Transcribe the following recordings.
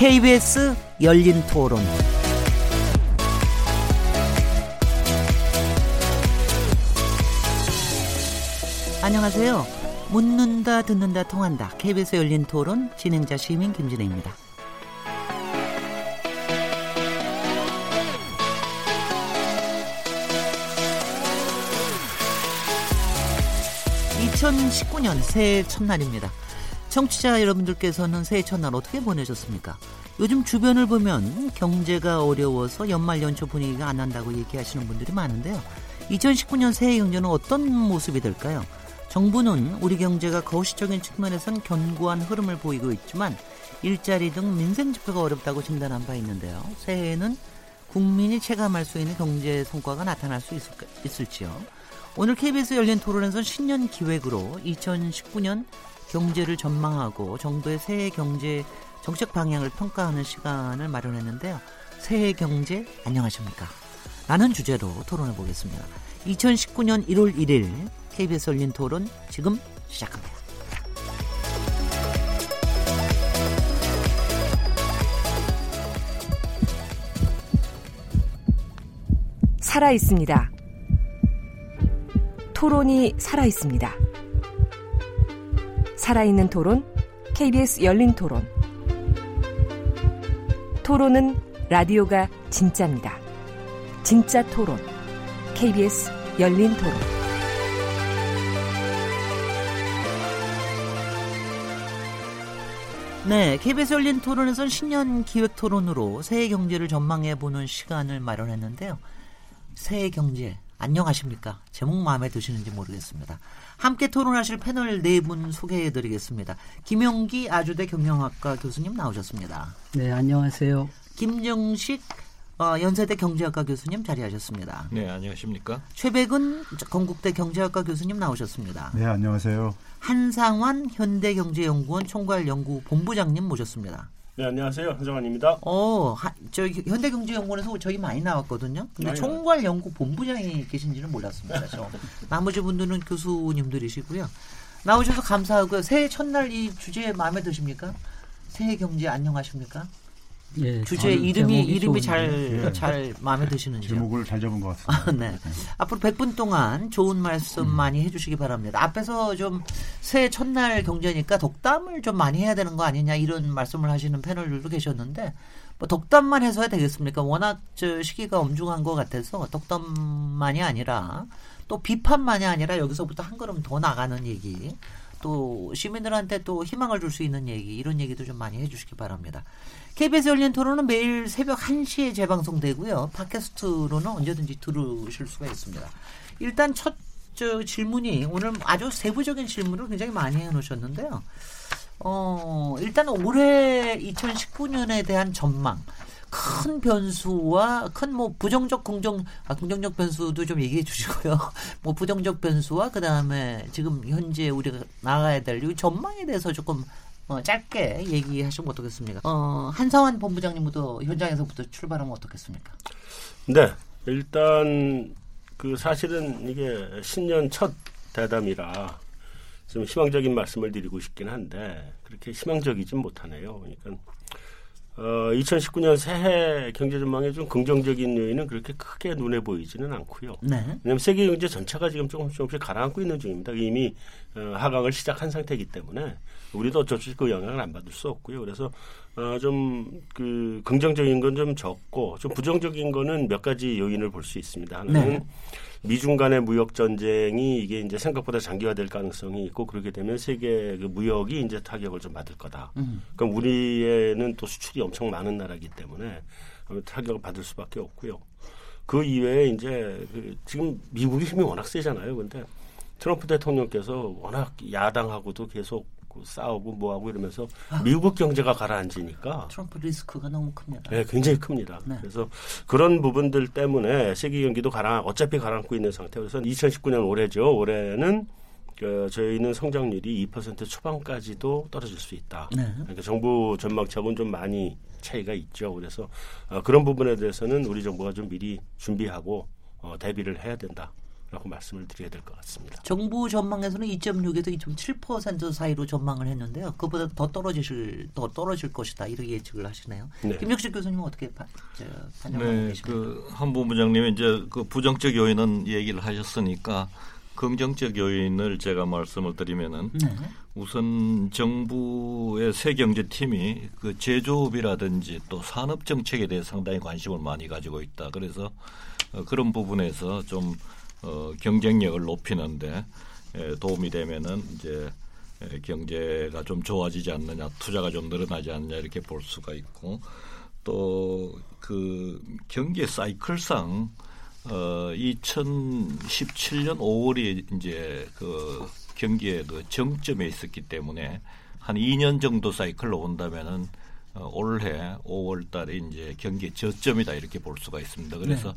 KBS 열린 토론. 안녕하세요. 묻는다, 듣는다, 통한다. KBS 열린 토론 진행자 시민 김진혜입니다. 2019년 새해 첫날입니다. 청취자 여러분들께서는 새해 첫날 어떻게 보내셨습니까? 요즘 주변을 보면 경제가 어려워서 연말 연초 분위기가 안 난다고 얘기하시는 분들이 많은데요. 2019년 새해 경제는 어떤 모습이 될까요? 정부는 우리 경제가 거시적인 측면에선 견고한 흐름을 보이고 있지만 일자리 등 민생 지표가 어렵다고 진단한 바 있는데요. 새해에는 국민이 체감할 수 있는 경제 성과가 나타날 수 있을까, 있을지요. 오늘 KBS 열린 토론에서 신년 기획으로 2019년 경제를 전망하고 정부의 새해 경제 정책 방향을 평가하는 시간을 마련했는데요. 새해 경제 안녕하십니까? 라는 주제로 토론해 보겠습니다. 2019년 1월 1일 KBS 열린 토론 지금 시작합니다. 살아 있습니다. 토론이 살아 있습니다. 살아있는 토론, KBS 열린 토론. 토론은 라디오가 진짜입니다. 진짜 토론, KBS 열린 토론. 네, KBS 열린 토론에선 신년 기획 토론으로 새해 경제를 전망해 보는 시간을 마련했는데요. 새해 경제 안녕하십니까? 제목 마음에 드시는지 모르겠습니다. 함께 토론하실 패널 네 분 소개해 드리겠습니다. 김용기 아주대 경영학과 교수님 나오셨습니다. 네, 안녕하세요. 김정식 어, 연세대 경제학과 교수님 자리하셨습니다. 네, 안녕하십니까? 최백은 건국대 경제학과 교수님 나오셨습니다. 네, 안녕하세요. 한상환 현대경제연구원 총괄연구 본부장님 모셨습니다. 네, 안녕하세요. 한정환입니다. 어, 하, 저 현대경제연구원에서 저희 많이 나왔거든요. 근데 총괄 연구 본부장이 계신지는 몰랐습니다. 저. 나머지 분들은 교수님들이시고요. 나오셔서 감사하고요. 새해 첫날 이 주제 마음에 드십니까? 새해 경제 안녕하십니까? 예, 주제 이름이 이름이 좋은데. 잘잘 마음에 드시는지요? 제목을 잘 잡은 것 같습니다. 아, 네. 앞으로 100분 동안 좋은 말씀 많이 해주시기 바랍니다. 앞에서 좀 새해 첫날 경제니까 덕담을 좀 많이 해야 되는 거 아니냐 이런 말씀을 하시는 패널들도 계셨는데 뭐 덕담만 해서야 되겠습니까? 워낙 저 시기가 엄중한 것 같아서 덕담만이 아니라 또 비판만이 아니라 여기서부터 한 걸음 더 나가는 얘기 또 시민들한테 또 희망을 줄 수 있는 얘기 이런 얘기도 좀 많이 해주시기 바랍니다. KBS 열린 토론은 매일 새벽 1시에 재방송되고요. 팟캐스트로는 언제든지 들으실 수가 있습니다. 일단 첫 저 질문이 오늘 아주 세부적인 질문을 굉장히 많이 해놓으셨는데요. 어, 일단 올해 2019년에 대한 전망. 큰 변수와 큰 뭐 부정적 긍정 아 긍정적 변수도 좀 얘기해 주시고요. 뭐 부정적 변수와 그다음에 지금 현재 우리가 나가야 될 이 전망에 대해서 조금 어, 짧게 얘기하시면 어떻겠습니까? 어, 한상환 본부장님부터 현장에서부터 출발하면 어떻겠습니까? 네, 일단 그 사실은 이게 신년 첫 대담이라 좀 희망적인 말씀을 드리고 싶긴 한데 그렇게 희망적이진 못하네요. 그러니까 어, 2019년 새해 경제 전망에 좀 긍정적인 요인은 그렇게 크게 눈에 보이지는 않고요. 네. 왜냐하면 세계 경제 전체가 지금 조금씩 조금씩 가라앉고 있는 중입니다. 이미 어, 하강을 시작한 상태이기 때문에 우리도 어쩔 수 없이 그 영향을 안 받을 수 없고요. 그래서 어, 좀그 긍정적인 건 좀 적고 좀 부정적인 거는 몇 가지 요인을 볼 수 있습니다. 하나는 네. 미중 간의 무역 전쟁이 이게 이제 생각보다 장기화될 가능성이 있고 그렇게 되면 세계 그 무역이 이제 타격을 좀 받을 거다. 음. 그럼 우리에는 또 수출이 엄청 많은 나라이기 때문에 타격을 받을 수밖에 없고요. 그 이외에 이제 그 지금 미국의 힘이 워낙 세잖아요. 근데 트럼프 대통령께서 워낙 야당하고도 계속 그 싸우고 뭐하고 이러면서 미국 경제가 가라앉으니까 트럼프 리스크가 너무 큽니다. 네, 굉장히 큽니다. 네. 그래서 그런 부분들 때문에 세계 경기도 가라 어차피 가라앉고 있는 상태. 그래서 2019년 올해죠. 올해는 그 저희는 성장률이 2% 초반까지도 떨어질 수 있다. 네. 그러니까 정부 전망치하고는 좀 많이 차이가 있죠. 그래서 어, 그런 부분에 대해서는 우리 정부가 좀 미리 준비하고 어, 대비를 해야 된다. 라고 말씀을 드려야 될 것 같습니다. 정부 전망에서는 2.6에서 2.7% 사이로 전망을 했는데요. 그보다 더 떨어지실 더 떨어질 것이다 이렇게 예측을 하시네요. 네. 김혁식 교수님은 어떻게 파, 저, 판단하고 네, 계십니까? 그 한 본부장님이 이제 그 부정적 요인은 얘기를 하셨으니까 긍정적 요인을 제가 말씀을 드리면은 네. 우선 정부의 새 경제팀이 그 제조업이라든지 또 산업 정책에 대해 상당히 관심을 많이 가지고 있다. 그래서 어, 그런 부분에서 좀 어, 경쟁력을 높이는데 에, 도움이 되면은 이제 에, 경제가 좀 좋아지지 않느냐, 투자가 좀 늘어나지 않느냐 이렇게 볼 수가 있고 또 그 경제 사이클상 어 2017년 5월이 이제 그 경기의 그 정점에 있었기 때문에 한 2년 정도 사이클로 온다면은 어, 올해 5월 달에 이제 경기 저점이다 이렇게 볼 수가 있습니다. 그래서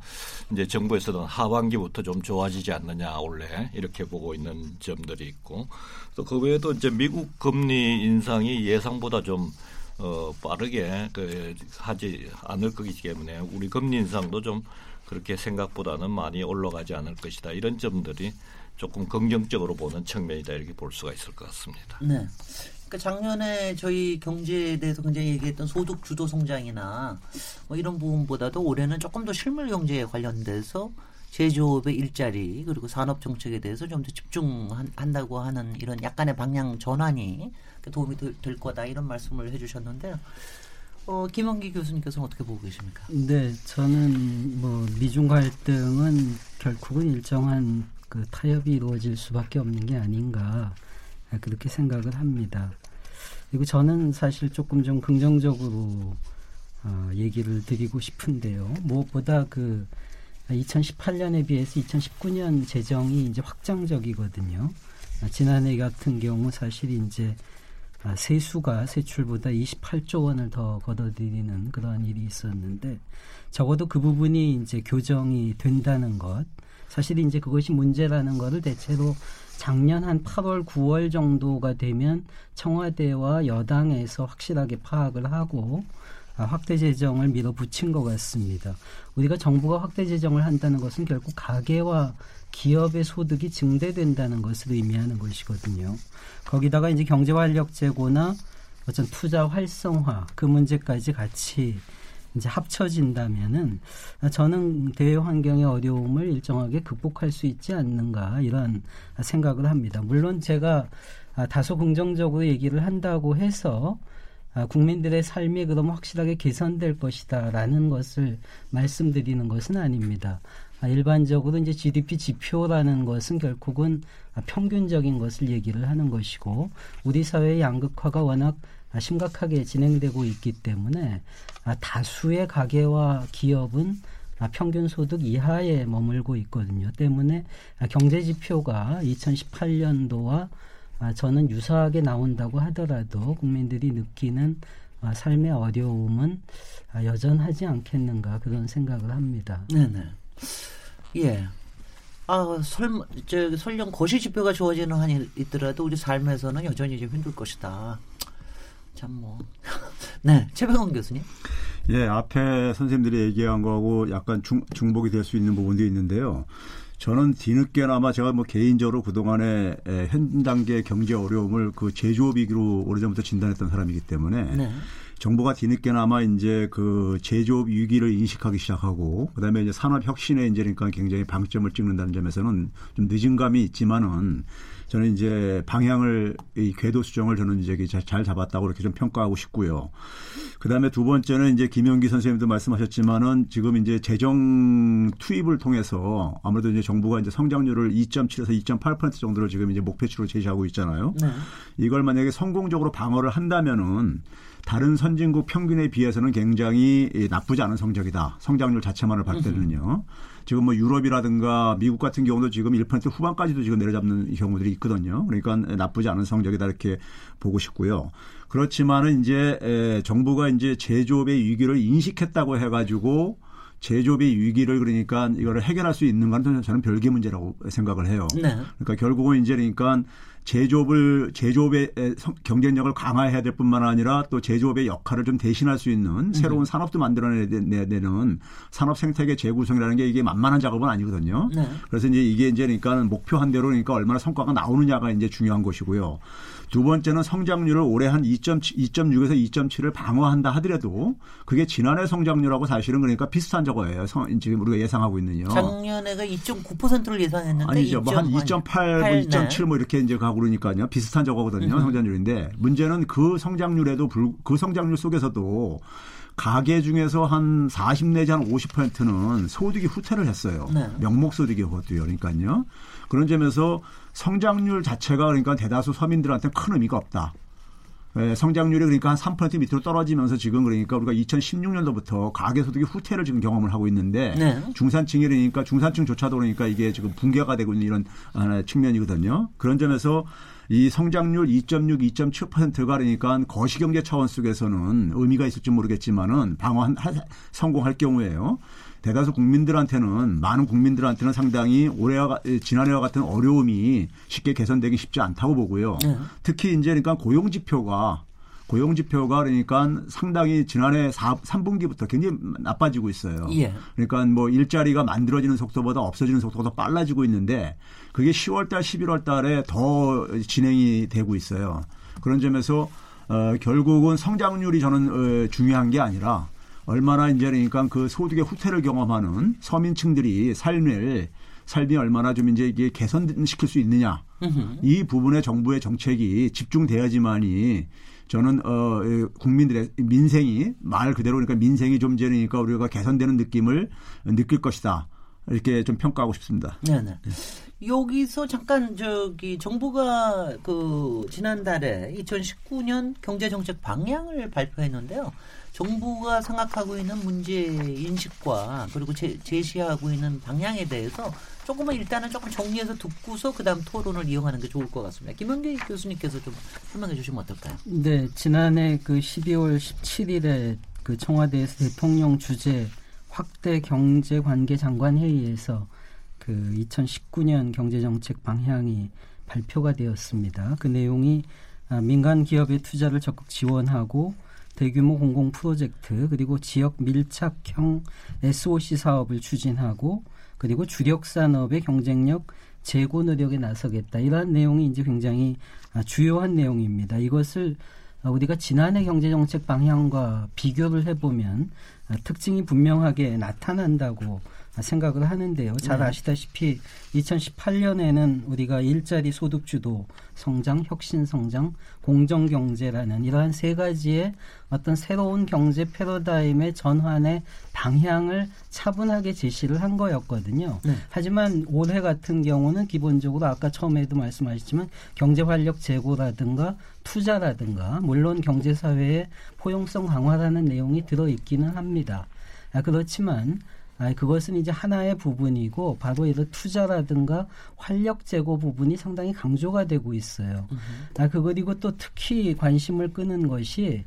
이제 정부에서는 하반기부터 좀 좋아지지 않느냐 올해 이렇게 보고 있는 점들이 있고 또 그 외에도 이제 미국 금리 인상이 예상보다 좀 어, 빠르게 그 하지 않을 거기 때문에 우리 금리 인상도 좀 그렇게 생각보다는 많이 올라가지 않을 것이다. 이런 점들이 조금 긍정적으로 보는 측면이다 이렇게 볼 수가 있을 것 같습니다. 네. 그러니까 작년에 저희 경제에 대해서 굉장히 얘기했던 소득 주도 성장이나 뭐 이런 부분보다도 올해는 조금 더 실물 경제에 관련돼서 제조업의 일자리 그리고 산업 정책에 대해서 좀 더 집중한다고 하는 이런 약간의 방향 전환이 도움이 될, 될 거다 이런 말씀을 해주셨는데요. 어, 김원기 교수님께서는 어떻게 보고 계십니까? 네, 저는 뭐 미중 갈등은 결국은 일정한 그 타협이 이루어질 수밖에 없는 게 아닌가 그렇게 생각을 합니다. 그리고 저는 사실 조금 좀 긍정적으로 어, 얘기를 드리고 싶은데요. 무엇보다 그 2018년에 비해서 2019년 재정이 이제 확장적이거든요. 아, 지난해 같은 경우 사실 이제 아, 세수가 세출보다 28조 원을 더 걷어들이는 그러한 일이 있었는데 적어도 그 부분이 이제 교정이 된다는 것 사실 이제 그것이 문제라는 것을 대체로 작년 한 8월 9월 정도가 되면 청와대와 여당에서 확실하게 파악을 하고 아, 확대 재정을 밀어붙인 것 같습니다. 우리가 정부가 확대 재정을 한다는 것은 결국 가계와 기업의 소득이 증대된다는 것을 의미하는 것이거든요. 거기다가 이제 경제 활력 제고나 어떤 투자 활성화 그 문제까지 같이 이제 합쳐진다면은 저는 대외 환경의 어려움을 일정하게 극복할 수 있지 않는가 이런 생각을 합니다. 물론 제가 다소 긍정적으로 얘기를 한다고 해서 국민들의 삶이 그럼 확실하게 개선될 것이다라는 것을 말씀드리는 것은 아닙니다. 일반적으로 이제 GDP 지표라는 것은 결국은 평균적인 것을 얘기를 하는 것이고 우리 사회의 양극화가 워낙 심각하게 진행되고 있기 때문에 다수의 가계와 기업은 평균 소득 이하에 머물고 있거든요. 때문에 경제 지표가 2018년도와 저는 유사하게 나온다고 하더라도 국민들이 느끼는 삶의 어려움은 여전하지 않겠는가 그런 생각을 합니다. 네네. 예. 아, 설, 저, 설령 거시 지표가 좋아지는 한이 있더라도 우리 삶에서는 여전히 좀 힘들 것이다. 참 뭐. 네, 최병원 교수님. 예, 앞에 선생님들이 얘기한 거하고 약간 중, 중복이 될 수 있는 부분도 있는데요. 저는 뒤늦게나마 제가 뭐 개인적으로 그동안에 현 단계 경제 어려움을 그 제조업 위기로 오래전부터 진단했던 사람이기 때문에 네. 정부가 뒤늦게나마 이제 그 제조업 위기를 인식하기 시작하고 그다음에 이제 산업 혁신에 이제 그러니까 굉장히 방점을 찍는다는 점에서는 좀 늦은 감이 있지만은 저는 이제 방향을 이 궤도 수정을 저는 이제 잘 잡았다고 이렇게 좀 평가하고 싶고요. 그다음에 두 번째는 이제 김영기 선생님도 말씀하셨지만은 지금 이제 재정 투입을 통해서 아무래도 이제 정부가 이제 성장률을 2.7에서 2.8% 정도를 지금 이제 목표치로 제시하고 있잖아요. 네. 이걸 만약에 성공적으로 방어를 한다면은 다른 선진국 평균에 비해서는 굉장히 나쁘지 않은 성적이다. 성장률 자체만을 봤을 때는요. 지금 뭐 유럽이라든가 미국 같은 경우도 지금 1% 후반까지도 지금 내려잡는 경우들이 있거든요. 그러니까 나쁘지 않은 성적이다 이렇게 보고 싶고요. 그렇지만은 이제 정부가 이제 제조업의 위기를 인식했다고 해가지고 제조업의 위기를 그러니까 이거를 해결할 수 있는 건 저는 별개 문제라고 생각을 해요. 네. 그러니까 결국은 이제 그러니까 제조업을 제조업의 경쟁력을 강화해야 될 뿐만 아니라 또 제조업의 역할을 좀 대신할 수 있는 새로운 음. 산업도 만들어내야 되는 산업 생태계 재구성이라는 게 이게 만만한 작업은 아니거든요. 네. 그래서 이제 이게 이제 그러니까 목표한 대로 그러니까 얼마나 성과가 나오느냐가 이제 중요한 것이고요. 두 번째는 성장률을 올해 한 2.6에서 2.7을 방어한다 하더라도 그게 지난해 성장률하고 사실은 그러니까 비슷한 저거예요. 지금 우리가 예상하고 있는요. 작년에가 2.9%를 예상했는데 아니죠. 뭐 한 2.8, 뭐 2.7 뭐 이렇게 이제 가고 그러니까요. 비슷한 저거거든요. 음. 성장률인데 문제는 그 성장률에도 불, 그 성장률 속에서도 가계 중에서 한 40 내지 한 50%는 소득이 후퇴를 했어요. 네. 명목 소득이 그것도요. 그러니까요. 그런 점에서 성장률 자체가 그러니까 대다수 서민들한테 큰 의미가 없다. 예, 성장률이 그러니까 한 3% 밑으로 떨어지면서 지금 그러니까 우리가 2016년도부터 가계소득이 후퇴를 지금 경험을 하고 있는데 네. 중산층이 그러니까 중산층조차도 그러니까 이게 지금 붕괴가 되고 있는 이런 측면이거든요. 그런 점에서 이 성장률 2.6, 2.7%가 그러니까 거시경제 차원 속에서는 의미가 있을지 모르겠지만은 방어 성공할 경우에요. 대다수 국민들한테는 많은 국민들한테는 상당히 올해와 지난해와 같은 어려움이 쉽게 개선되기 쉽지 않다고 보고요. 네. 특히 이제 그러니까 고용 지표가 고용 지표가 그러니까 상당히 지난해 4, 3분기부터 굉장히 나빠지고 있어요. 예. 그러니까 뭐 일자리가 만들어지는 속도보다 없어지는 속도가 더 빨라지고 있는데 그게 10월 달, 11월 달에 더 진행이 되고 있어요. 그런 점에서 어, 결국은 성장률이 저는 어, 중요한 게 아니라 얼마나 이제 그러니까 그 소득의 후퇴를 경험하는 서민층들이 삶을 삶이 얼마나 좀 이제 이게 개선시킬 수 있느냐 이 부분에 정부의 정책이 집중돼야지만이 저는 어 국민들의 민생이 말 그대로 그러니까 민생이 좀 이제니까 우리가 개선되는 느낌을 느낄 것이다 이렇게 좀 평가하고 싶습니다. 네, 네. 여기서 잠깐 저기 정부가 그 지난달에 2019년 경제 정책 방향을 발표했는데요. 정부가 생각하고 있는 문제 인식과 그리고 제, 제시하고 있는 방향에 대해서 조금은 일단은 조금 정리해서 듣고서 그다음 토론을 이용하는 게 좋을 것 같습니다. 김영기 교수님께서 좀 설명해 주시면 어떨까요? 네, 지난해 그 12월 17일에 그 청와대에서 대통령 주재 확대 경제 관계 장관 회의에서 그 2019년 경제정책 방향이 발표가 되었습니다. 그 내용이 아, 민간 기업의 투자를 적극 지원하고 대규모 공공 프로젝트 그리고 지역 밀착형 SOC 사업을 추진하고 그리고 주력 산업의 경쟁력 제고 노력에 나서겠다. 이러한 내용이 이제 굉장히 아, 주요한 내용입니다. 이것을 우리가 지난해 경제정책 방향과 비교를 해보면 아, 특징이 분명하게 나타난다고 생각을 하는데요. 잘 네. 아시다시피 2018년에는 우리가 일자리 소득 주도 성장, 혁신 성장, 공정 경제라는 이러한 세 가지의 어떤 새로운 경제 패러다임의 전환의 방향을 차분하게 제시를 한 거였거든요. 네. 하지만 올해 같은 경우는 기본적으로 아까 처음에도 말씀하셨지만 경제 활력 제고라든가 투자라든가 물론 경제 사회의 포용성 강화라는 내용이 들어 있기는 합니다. 아, 그렇지만 아, 그것은 이제 하나의 부분이고 바로 이런 투자라든가 활력 제고 부분이 상당히 강조가 되고 있어요. 아, 그 그리고 또 특히 관심을 끄는 것이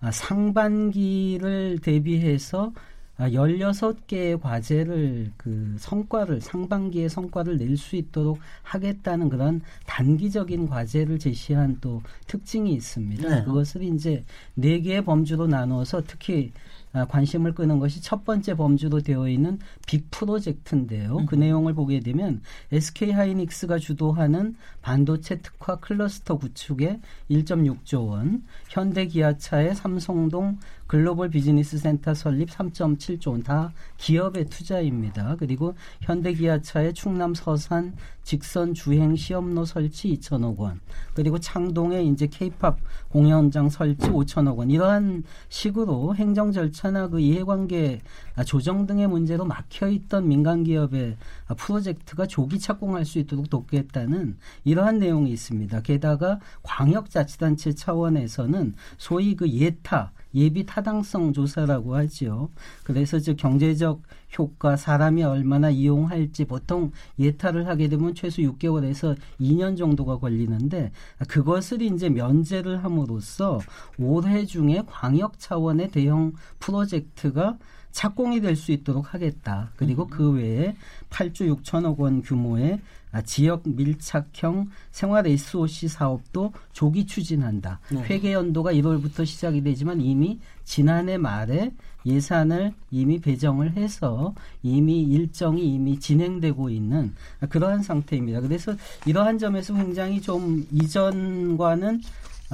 아, 상반기를 대비해서 아, 16개의 과제를 그 성과를 상반기의 성과를 낼 수 있도록 하겠다는 그런 단기적인 과제를 제시한 또 특징이 있습니다. 네. 그것을 이제 네 개의 범주로 나누어서 특히 아, 관심을 끄는 것이 첫 번째 범주로 되어 있는 big 프로젝트인데요. 음. 그 내용을 보게 되면 SK 하이닉스가 주도하는 반도체 특화 클러스터 구축에 1.6조 원, 현대 기아차의 삼성동 글로벌 비즈니스 센터 설립 3.7조 원 다 기업의 투자입니다. 그리고 현대기아차의 충남 서산 직선 주행 시험로 설치 2천억 원, 그리고 창동에 이제 케이팝 공연장 설치 5천억 원 이러한 식으로 행정 절차나 그 이해관계 조정 등의 문제로 막혀 있던 민간 기업의 프로젝트가 조기 착공할 수 있도록 돕겠다는 이러한 내용이 있습니다. 게다가 광역자치단체 차원에서는 소위 그 예타 예비 타당성 조사라고 하지요. 그래서 즉 경제적 효과, 사람이 얼마나 이용할지 보통 예탈을 하게 되면 최소 6개월에서 2년 정도가 걸리는데 그것을 이제 면제를 함으로써 올해 중에 광역 차원의 대형 프로젝트가 착공이 될 수 있도록 하겠다. 그리고 그 외에 8조 6천억 원 규모의 아, 지역 밀착형 생활 SOC 사업도 조기 추진한다. 네. 회계 연도가 1월부터 시작이 되지만 이미 지난해 말에 예산을 이미 배정을 해서 이미 일정이 이미 진행되고 있는 그러한 상태입니다. 그래서 이러한 점에서 굉장히 좀 이전과는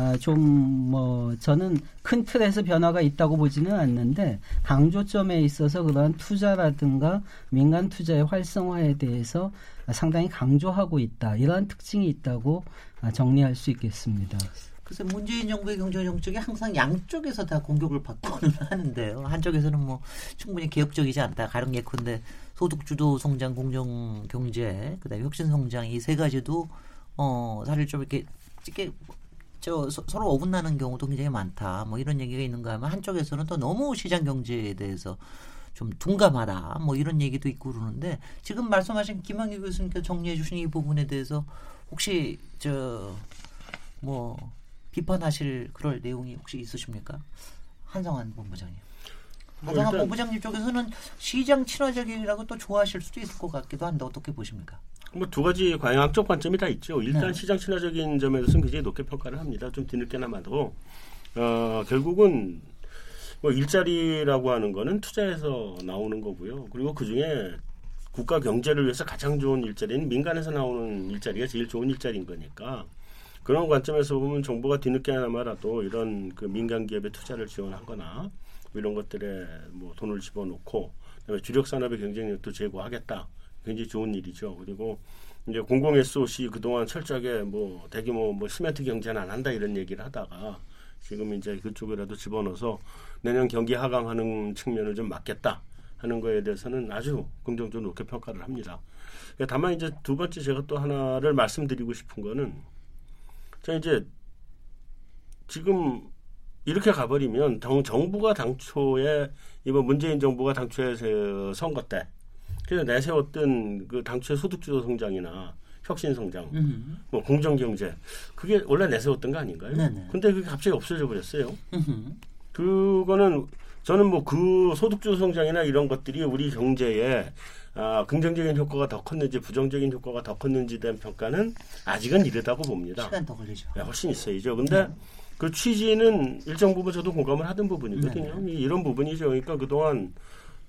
아, 좀뭐 저는 큰 틀에서 변화가 있다고 보지는 않는데 강조점에 있어서 그러한 투자라든가 민간 투자의 활성화에 대해서 상당히 강조하고 있다 이러한 특징이 있다고 아, 정리할 수 있겠습니다. 글쎄 문재인 정부의 경제 정책이 항상 양쪽에서 다 공격을 받고는 하는데요. 한쪽에서는 뭐 충분히 개혁적이지 않다. 가령 예컨대 소득 주도 성장, 공정 경제, 그다음에 혁신 성장 이 세 가지도 어 사실 좀 이렇게 이렇게 저 서, 로 어긋나는 경우도 굉장히 많다. 뭐 이런 얘기가 있는가 하면 한쪽에서는 또 너무 시장 경제에 대해서 좀 둔감하다. 뭐 이런 얘기도 있고 그러는데 지금 말씀하신 김한규 교수님께서 정리해 주신 이 부분에 대해서 혹시 저 뭐 비판하실 그럴 내용이 혹시 있으십니까? 한성환 본부장님. 뭐 한성환 본부장님 쪽에서는 시장 친화적이라고 또 좋아하실 수도 있을 것 같기도 한데 어떻게 보십니까? 뭐 두 가지 광학적 관점이 다 있죠. 일단 네. 시장 친화적인 점에 대해서는 굉장히 높게 평가를 합니다. 좀 뒤늦게나마도 어, 결국은 뭐 일자리라고 하는 거는 투자에서 나오는 거고요. 그리고 그 중에 국가 경제를 위해서 가장 좋은 일자리는 민간에서 나오는 일자리가 제일 좋은 일자리인 거니까 그런 관점에서 보면 정부가 뒤늦게나마라도 이런 그 민간 기업의 투자를 지원하거나 뭐 이런 것들에 뭐 돈을 집어넣고 그다음에 주력 산업의 경쟁력도 제고하겠다. 굉장히 좋은 일이죠. 그리고 이제 공공 SOC 그동안 철저하게 뭐 대규모 뭐 시멘트 경제는 안 한다 이런 얘기를 하다가 지금 이제 그쪽이라도 집어넣어서 내년 경기 하강하는 측면을 좀 막겠다 하는 거에 대해서는 아주 긍정적으로 높게 평가를 합니다. 다만 이제 두 번째 제가 또 하나를 말씀드리고 싶은 거는 자 이제 지금 이렇게 가버리면 정, 정부가 당초에 이번 문재인 정부가 당초에 세- 선거 때 그래서 내세웠던 그 당초의 소득주도 성장이나 혁신 성장, 음. 뭐 공정 경제 그게 원래 내세웠던 거 아닌가요? 네네. 근데 그게 갑자기 없어져 버렸어요. 음. 그거는 저는 뭐 그 소득주도 성장이나 이런 것들이 우리 경제에 아, 긍정적인 효과가 더 컸는지 부정적인 효과가 더 컸는지에 대한 평가는 아직은 이르다고 봅니다. 시간 더 걸리죠. 네, 훨씬 있어야죠. 근데 그 취지는 일정 부분 저도 공감을 하던 부분이거든요. 네. 이- 이런 부분이죠. 그러니까 그동안 어,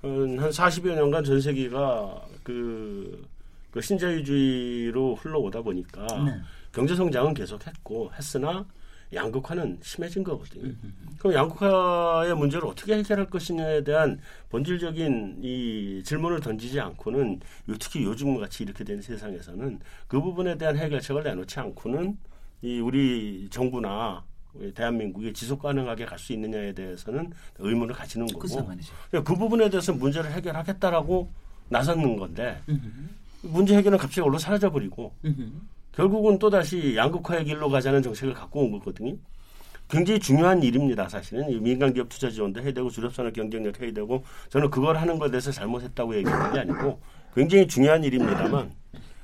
한 40여 년간 전 세계가 그, 그 신자유주의로 흘러오다 보니까 네. 경제 성장은 계속했고 했으나 양극화는 심해진 거거든요. 그럼 양극화의 문제를 어떻게 해결할 것이냐에 대한 본질적인 이 질문을 던지지 않고는 요- 특히 요즘 같이 이렇게 된 세상에서는 그 부분에 대한 해결책을 내놓지 않고는 이 우리 정부나 대한민국이 지속 가능하게 갈 수 있느냐에 대해서는 의문을 가지는 거고 말이죠. 그 부분에 대해서 문제를 해결하겠다라고 나섰는 건데 음. 문제 해결은 갑자기 올라 사라져 버리고 음. 결국은 또 다시 양극화의 길로 가자는 정책을 갖고 온 거거든요. 굉장히 중요한 일입니다. 사실은 이 민간 기업 투자 지원도 해야 되고 주력산업 경쟁력 해야 되고 저는 그걸 하는 것에 대해서 잘못했다고 얘기하는 게 아니고 굉장히 중요한 일입니다만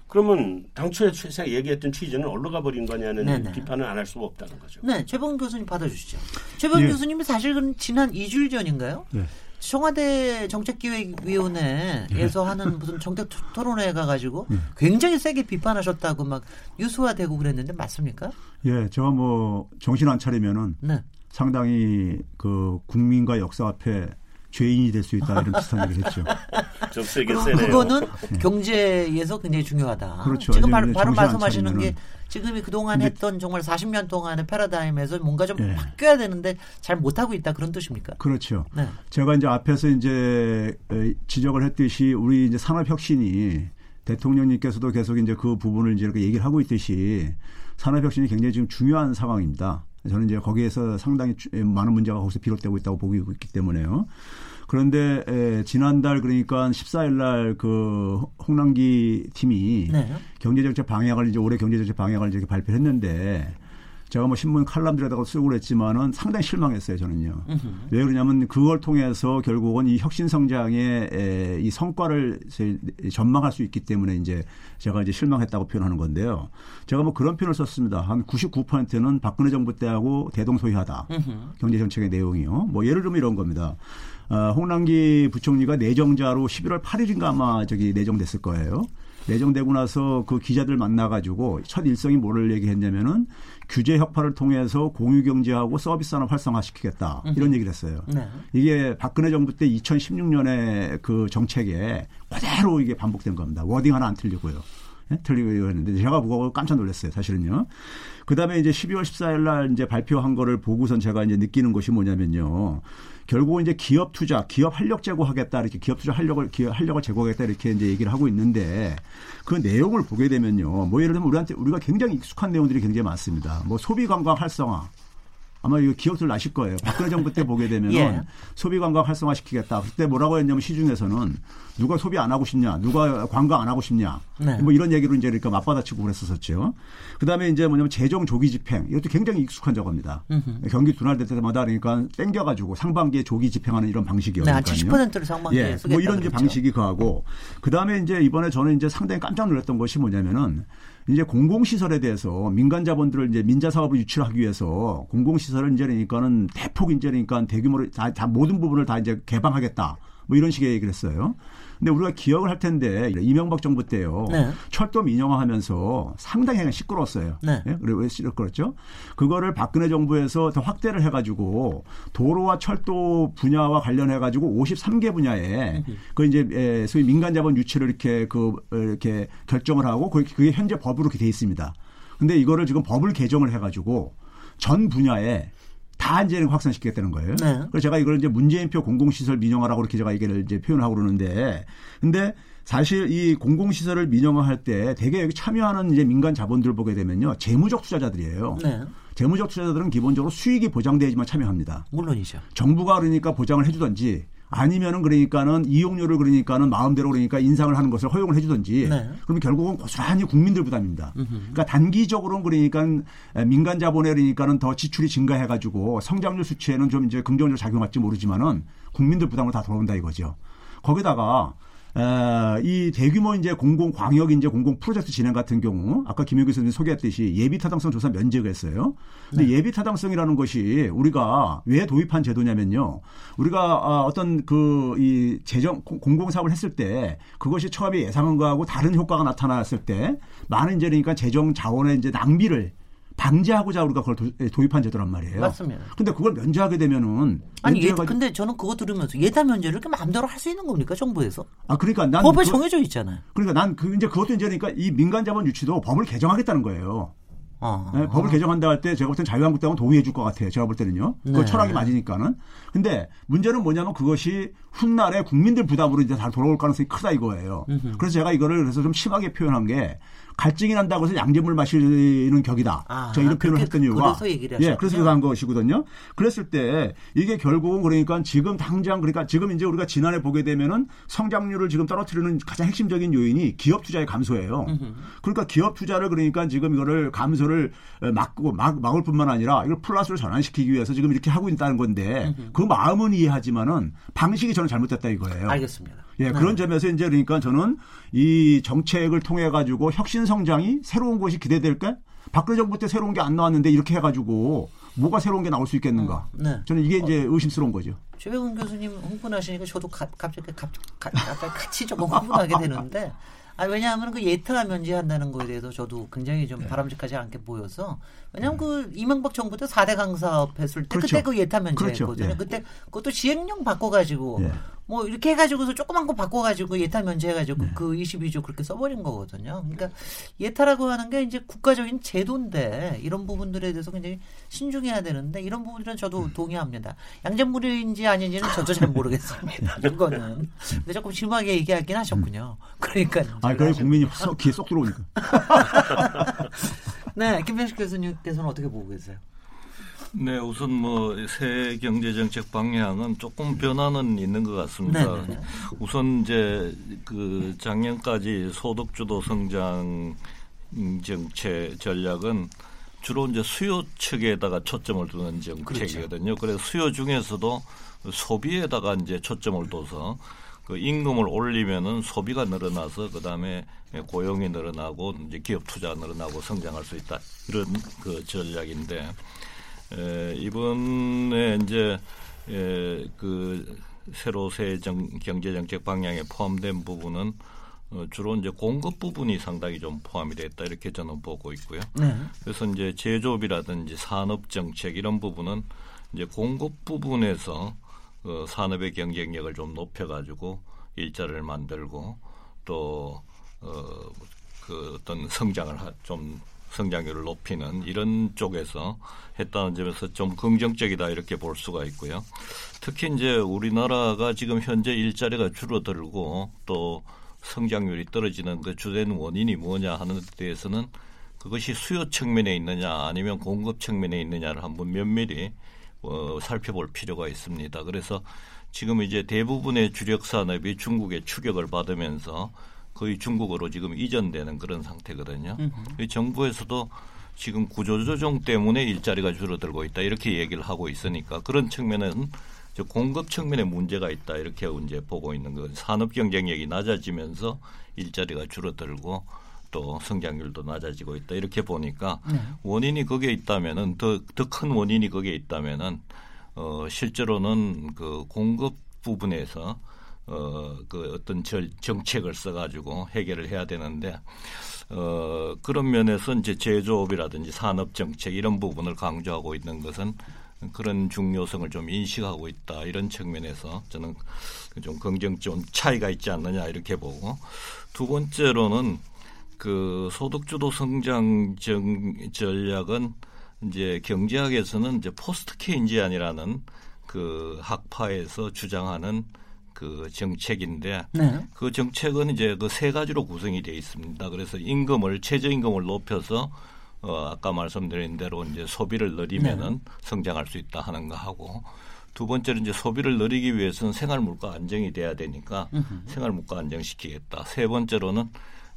그러면 당초에 취- 얘기했던 취지는 어디로 가버린 거냐는 네네. 비판은 안 할 수가 없다는 거죠. 네, 최범 교수님 받아주시죠. 최범 예. 교수님이 사실은 지난 2주일 전인가요? 네. 청와대 정책기획위원회에서 하는 무슨 정책 토- 토론회 가가지고 굉장히 세게 비판하셨다고 막 뉴스화되고 그랬는데 맞습니까? 예, 제가 뭐 정신 안 차리면은 네. 상당히 그 국민과 역사 앞에 죄인이 될 수 있다 이런 비슷한 얘기를 했죠. 좀 세게 세네요. 그거는 경제에서 굉장히 중요하다. 그렇죠. 지금 바로, 바로 말씀하시는 게. 지금이 그동안 했던 정말 40년 동안의 패러다임에서 뭔가 좀 예. 바뀌어야 되는데 잘 못하고 있다 그런 뜻입니까? 그렇죠. 네. 제가 이제 앞에서 이제 에, 지적을 했듯이 우리 이제 산업 혁신이 대통령님께서도 계속 이제 그 부분을 이제 이렇게 얘기를 하고 있듯이 산업 혁신이 굉장히 지금 중요한 상황입니다. 저는 이제 거기에서 상당히 주- 많은 문제가 거기서 비롯되고 있다고 보고 있기 때문에요. 그런데 에, 지난달 그러니까 14일 날 그 홍남기 팀이 네. 경제정책 방향을 이제 올해 경제정책 방향을 이렇게 발표했는데 제가 뭐 신문 칼럼들에다가 쓰고 그랬지만은 상당히 실망했어요 저는요. 왜 그러냐면 그걸 통해서 결국은 이 혁신 성장의 에, 이 성과를 전망할 수 있기 때문에 이제 제가 이제 실망했다고 표현하는 건데요. 제가 뭐 그런 표현을 썼습니다. 한 99%는 박근혜 정부 때하고 대동소이하다. 경제 정책의 내용이요. 뭐 예를 들면 이런 겁니다. 어, 홍남기 부총리가 내정자로 11월 8일인가 아마 저기 내정됐을 거예요. 내정되고 나서 그 기자들 만나가지고 첫 일성이 뭐를 얘기했냐면은 규제 혁파를 통해서 공유 경제하고 서비스 산업 활성화시키겠다 이런 얘기를 했어요. 네. 이게 박근혜 정부 때 2016년에 그 정책에 그대로 이게 반복된 겁니다. 워딩 하나 안 틀리고요. 예? 틀리고 했는데 제가 그거 깜짝 놀랐어요. 사실은요. 그다음에 이제 12월 14일 날 이제 발표한 거를 보고선 제가 이제 느끼는 것이 뭐냐면요. 결국은 이제 기업 투자, 기업 활력 제고하겠다 이렇게 기업 투자 활력을 기업 활력을 제고하겠다 이렇게 이제 얘기를 하고 있는데 그 내용을 보게 되면요. 뭐 예를 들면 우리한테 우리가 굉장히 익숙한 내용들이 굉장히 많습니다. 뭐 소비 관광 활성화 아마 이거 기억들 나실 거예요. 박근혜 정부 때 보게 되면은 예. 소비 관광 활성화시키겠다. 그때 뭐라고 했냐면 시중에서는 누가 소비 안 하고 싶냐, 누가 관광 안 하고 싶냐, 네. 뭐 이런 얘기로 이제 그러니까 맞받아치고 그랬었었죠. 그다음에 이제 뭐냐면 재정 조기 집행 이것도 굉장히 익숙한 저겁니다. 경기 둔화될 때마다 그러니까 땡겨가지고 상반기에 조기 집행하는 이런 방식이요. 네, 한 70%를 상반기에 예, 뭐 이런 이제. 방식이 그하고 그다음에 이제 이번에 저는 이제 상당히 깜짝 놀랐던 것이 뭐냐면은 이제 공공시설에 대해서 민간 자본들을 이제 민자 사업을 유치하기 위해서 공공시설을 이제 그러니까는 대폭 이제 그러니까 대규모로 다, 다 모든 부분을 다 이제 개방하겠다. 뭐 이런 식의 얘기를 했어요. 근데 우리가 기억을 할 텐데 이명박 정부 때요. 네. 철도 민영화하면서 상당히 시끄러웠어요. 네. 예? 그래 왜 시끄럽죠? 그거를 박근혜 정부에서 더 확대를 해가지고 도로와 철도 분야와 관련해가지고 53개 분야에 그 이제 에, 소위 민간 자본 유치를 이렇게 그 어, 이렇게 결정을 하고 그게 현재 법으로 이렇게 돼 있습니다. 근데 이거를 지금 법을 개정을 해가지고 전 분야에 다 이제 확산시키겠다는 거예요. 네. 그래서 제가 이걸 이제 문재인표 공공시설 민영화라고 이렇게 제가 얘기를 이제 표현하고 그러는데 근데 사실 이 공공시설을 민영화할 때 대개 여기 참여하는 이제 민간 자본들 보게 되면요. 재무적 투자자들이에요. 네. 재무적 투자자들은 기본적으로 수익이 보장돼야지만 참여합니다. 물론이죠. 정부가 그러니까 보장을 해주든지 아니면은 그러니까는 이용료를 그러니까는 마음대로 그러니까 인상을 하는 것을 허용을 해주든지 네. 그러면 결국은 고스란히 국민들 부담입니다. 그러니까 단기적으로는 그러니까 민간 자본에 그러니까는 더 지출이 증가해가지고 성장률 수치에는 좀 이제 긍정적으로 작용할지 모르지만은 국민들 부담으로 다 돌아온다 이거죠. 거기다가 에, 이 대규모 이제 공공 광역 이제 공공 프로젝트 진행 같은 경우 아까 김영규 선생님 소개했듯이 예비 타당성 조사 면제가 있어요. 근데 예비 타당성이라는 것이 우리가 왜 도입한 제도냐면요. 우리가 아, 어떤 그 이 재정 공- 공공 사업을 했을 때 그것이 처음에 예상한 거하고 다른 효과가 나타났을 때 많은 이제 그러니까 재정 자원의 이제 낭비를 방지하고자 우리가 그걸 도, 도입한 제도란 말이에요. 맞습니다. 근데 그걸 면제하게 되면은 아니 예, 근데 저는 그거 들으면서 예타 면제를 이렇게 마음대로 할 수 있는 겁니까 정부에서? 아 그러니까 난 법에 그- 정해져 있잖아요. 그러니까 난 그 이제 그것도 이제 그러니까 이 민간 자본 유치도 법을 개정하겠다는 거예요. 어. 네, 법을 개정한다 할 때 제가 볼땐 자유한국당은 동의해 줄 것 같아요. 제가 볼 때는요. 그 네. 철학이 맞으니까는. 근데 문제는 뭐냐면 그것이 훗날에 국민들 부담으로 이제 다 돌아올 가능성이 크다 이거예요. 그래서 제가 이거를 그래서 좀 심하게 표현한 게 갈증이 난다고 해서 양잿물 마시는 격이다. 아, 저 이런 표현을 했던 이유가 그래서 얘기를 예, 하셨군요. 그래서 그거 한 것이거든요. 그랬을 때 이게 결국은 그러니까 지금 당장 그러니까 지금 이제 우리가 지난해 보게 되면은 성장률을 지금 떨어뜨리는 가장 핵심적인 요인이 기업 투자의 감소예요. 그러니까 기업 투자를 그러니까 지금 이거를 감소를 막고 막, 막을 뿐만 아니라 이걸 플러스로 전환시키기 위해서 지금 이렇게 하고 있다는 건데 그 마음은 이해하지만은 방식이 저는 잘못됐다 이거예요. 알겠습니다. 예, 네. 그런 점에서 이제 그러니까 저는 이 정책을 통해 가지고 혁신 성장이 새로운 것이 기대될까? 박근혜 정부 때 새로운 게 안 나왔는데 이렇게 해가지고 뭐가 새로운 게 나올 수 있겠는가? 네. 저는 이게 이제 의심스러운 거죠. 최백운 교수님 흥분하시니까 저도 가- 갑자기 갑, 가- 같이 조금 흥분하게 되는데 아, 왜냐하면 그 예타 면제한다는 거에 대해서 저도 굉장히 좀 바람직하지 않게 보여서 왜냐하면 그 이명박 정부 때 4대 강사업 했을 때 그렇죠. 그때 그 예타 면제했거든요. 그렇죠. 예. 그때 그것도 시행령 바꿔가지고 예. 뭐 이렇게 해가지고서 조그만 거 바꿔가지고 예타 면제해가지고 그 22조 그렇게 써버린 거거든요. 그러니까 예타라고 하는 게 이제 국가적인 제도인데 이런 부분들에 대해서 굉장히 신중해야 되는데 이런 부분들은 저도 동의합니다. 양잿물인지 아닌지는 저도 잘 모르겠습니다. 그거는. 근데 조금 심하게 얘기하긴 하셨군요. 그러니까. 아, 그래 국민이 쏙, 귀에 쏙 들어오니까. 네, 김병식 교수님께서는 어떻게 보고 계세요? 네, 우선 뭐 새 경제 정책 방향은 조금 변화는 있는 것 같습니다. 네, 네, 네. 우선 이제 그 작년까지 소득 주도 성장 정책 전략은 주로 이제 수요 측에다가 초점을 두는 정책이거든요. 그래서 수요 중에서도 소비에다가 이제 초점을 둬서 그 임금을 올리면은 소비가 늘어나서 그 다음에 고용이 늘어나고 이제 기업 투자가 늘어나고 성장할 수 있다 이런 그 전략인데 에, 이번에 이제 에, 그 새로 새 정, 경제 정책 방향에 포함된 부분은 어, 주로 이제 공급 부분이 상당히 좀 포함이 됐다 이렇게 저는 보고 있고요. 네. 그래서 이제 제조업이라든지 산업 정책 이런 부분은 이제 공급 부분에서 어, 산업의 경쟁력을 좀 높여가지고 일자리를 만들고 또 어, 그 어떤 성장을 하, 좀 성장률을 높이는 이런 쪽에서 했다는 점에서 좀 긍정적이다 이렇게 볼 수가 있고요. 특히 이제 우리나라가 지금 현재 일자리가 줄어들고 또 성장률이 떨어지는 그 주된 원인이 뭐냐 하는 데 대해서는 그것이 수요 측면에 있느냐 아니면 공급 측면에 있느냐를 한번 면밀히 어, 살펴볼 필요가 있습니다. 그래서 지금 이제 대부분의 주력 산업이 중국의 추격을 받으면서 거의 중국으로 지금 이전되는 그런 상태거든요. 이 정부에서도 지금 구조조정 때문에 일자리가 줄어들고 있다 이렇게 얘기를 하고 있으니까 그런 측면은 저 공급 측면에 문제가 있다 이렇게 이제 보고 있는 거 산업 경쟁력이 낮아지면서 일자리가 줄어들고 또 성장률도 낮아지고 있다 이렇게 보니까 네. 원인이 거기에 있다면은 더 더 큰 원인이 거기에 있다면은 어 실제로는 그 공급 부분에서 어 그 어떤 절, 정책을 써가지고 해결을 해야 되는데 어 그런 면에서 이제 제조업이라든지 산업 정책 이런 부분을 강조하고 있는 것은 그런 중요성을 좀 인식하고 있다. 이런 측면에서 저는 좀 긍정적 차이가 있지 않느냐 이렇게 보고 두 번째로는 그 소득주도 성장 정, 전략은 이제 경제학에서는 이제 포스트 케인지안이라는 그 학파에서 주장하는 그 정책인데 네. 그 정책은 이제 그 세 가지로 구성이 되어 있습니다. 그래서 임금을 최저임금을 높여서 어 아까 말씀드린 대로 이제 소비를 늘리면은 성장할 수 있다 하는 거 하고 두 번째로 이제 소비를 늘리기 위해서는 생활 물가 안정이 돼야 되니까 생활 물가 안정시키겠다. 세 번째로는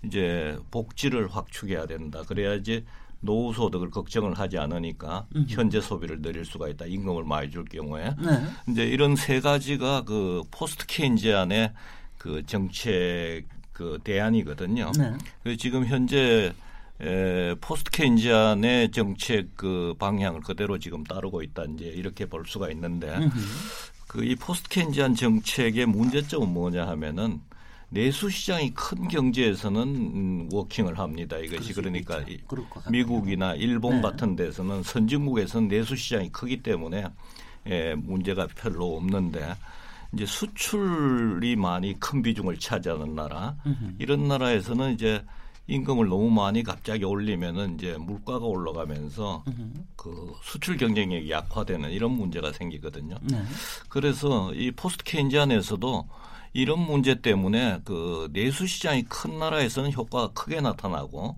이제 복지를 확충해야 된다. 그래야지 노후 소득을 걱정을 하지 않으니까 현재 소비를 늘릴 수가 있다. 임금을 많이 줄 경우에 네. 이제 이런 세 가지가 그 post Keynesian의 그 정책 그 대안이거든요. 네. 그래서 지금 현재 에, post Keynesian의 정책 그 방향을 그대로 지금 따르고 있다 이제 이렇게 볼 수가 있는데 그 이 post Keynesian 정책의 문제점은 뭐냐 하면은 내수 시장이 큰 경제에서는 음, 워킹을 합니다. 이것이 그러니까. 미국이나 일본 네. 같은 데서는 선진국에서는 내수 시장이 크기 때문에 예, 문제가 별로 없는데 이제 수출이 많이 큰 비중을 차지하는 나라 이런 나라에서는 이제 임금을 너무 많이 갑자기 올리면은 이제 물가가 올라가면서 그 수출 경쟁력이 약화되는 이런 문제가 생기거든요. 네. 그래서 이 포스트 케인지안에서도 이런 문제 때문에 그 내수 시장이 큰 나라에서는 효과가 크게 나타나고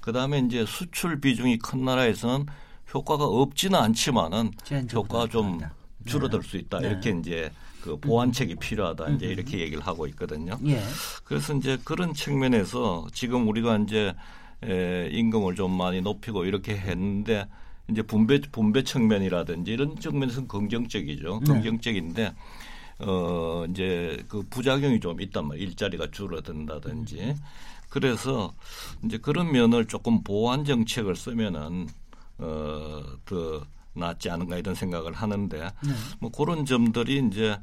그다음에 이제 수출 비중이 큰 나라에서는 효과가 없지는 않지만은 효과가 좀 나타난다. 줄어들 수 있다. 네. 이렇게 이제 그 보완책이 필요하다. 이제 이렇게 얘기를 하고 있거든요. 예. 그래서 이제 그런 측면에서 지금 우리가 이제 에, 임금을 좀 많이 높이고 이렇게 했는데 이제 분배 분배 측면이라든지 이런 측면에서는 긍정적이죠. 네. 긍정적인데 어 이제 그 부작용이 좀 있단 말이에요. 일자리가 줄어든다든지. 그래서 이제 그런 면을 조금 보완 정책을 쓰면은 어더 낫지 않은가 이런 생각을 하는데 뭐 그런 점들이 이제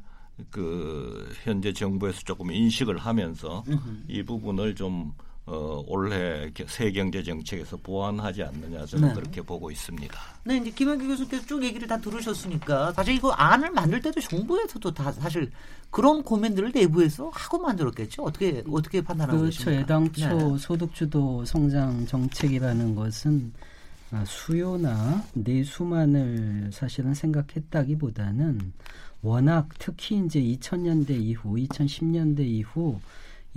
그 현재 정부에서 조금 인식을 하면서 이 부분을 좀 어, 올해 겨- 새 경제 정책에서 보완하지 않느냐 저는 네. 그렇게 보고 있습니다. 네, 이제 김현기 교수께서 쭉 얘기를 다 들으셨으니까 사실 이거 안을 만들 때도 정부에서도 다 사실 그런 고민들을 내부에서 하고 만들었겠죠. 어떻게 어떻게 판단하고 그렇죠. 계십니까? 애당초 네. 소득주도 성장 정책이라는 것은 아, 수요나 내수만을 사실은 생각했다기보다는 워낙 특히 이제 2000년대 이후, 2010년대 이후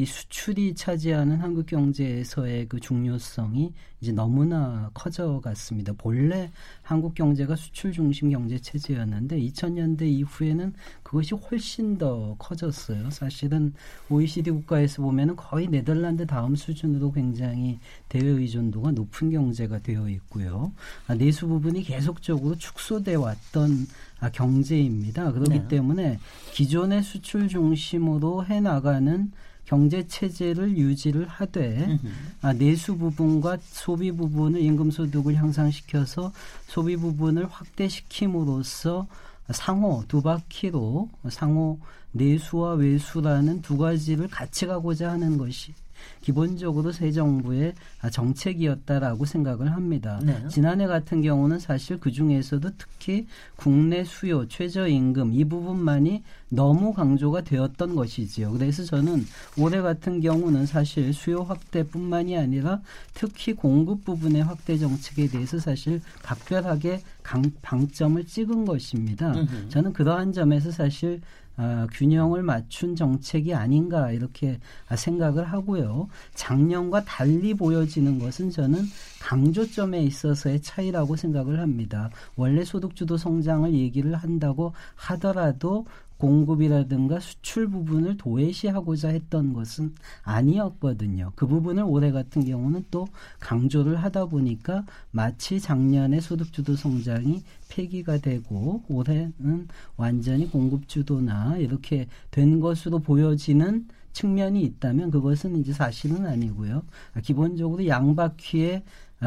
이 수출이 차지하는 한국 경제에서의 그 중요성이 이제 너무나 커져갔습니다. 본래 한국 경제가 수출 중심 경제 체제였는데 2000년대 이후에는 그것이 훨씬 더 커졌어요. 사실은 OECD 국가에서 보면은 거의 네덜란드 다음 수준으로 굉장히 대외 의존도가 높은 경제가 되어 있고요. 아, 내수 부분이 계속적으로 축소돼 왔던 아, 경제입니다. 그렇기 네. 때문에 기존의 수출 중심으로 해 나가는 경제 체제를 유지를 하되 아, 내수 부분과 소비 부분을 임금 소득을 향상시켜서 소비 부분을 확대시킴으로써 상호 두 바퀴로 상호 내수와 외수라는 두 가지를 같이 가고자 하는 것이 기본적으로 새 정부의 정책이었다라고 생각을 합니다. 네. 지난해 같은 경우는 사실 그 중에서도 특히 국내 수요, 최저임금 이 부분만이 너무 강조가 되었던 것이지요. 그래서 저는 올해 같은 경우는 사실 수요 확대뿐만이 아니라 특히 공급 부분의 확대 정책에 대해서 사실 각별하게 강, 방점을 찍은 것입니다. 음흠. 저는 그러한 점에서 사실 아, 균형을 맞춘 정책이 아닌가 이렇게 아, 생각을 하고요. 작년과 달리 보여지는 것은 저는 강조점에 있어서의 차이라고 생각을 합니다. 원래 소득주도 성장을 얘기를 한다고 하더라도 공급이라든가 수출 부분을 도외시하고자 했던 것은 아니었거든요. 그 부분을 올해 같은 경우는 또 강조를 하다 보니까 마치 작년에 소득주도 성장이 폐기가 되고 올해는 완전히 공급주도나 이렇게 된 것으로 보여지는 측면이 있다면 그것은 이제 사실은 아니고요. 기본적으로 양바퀴에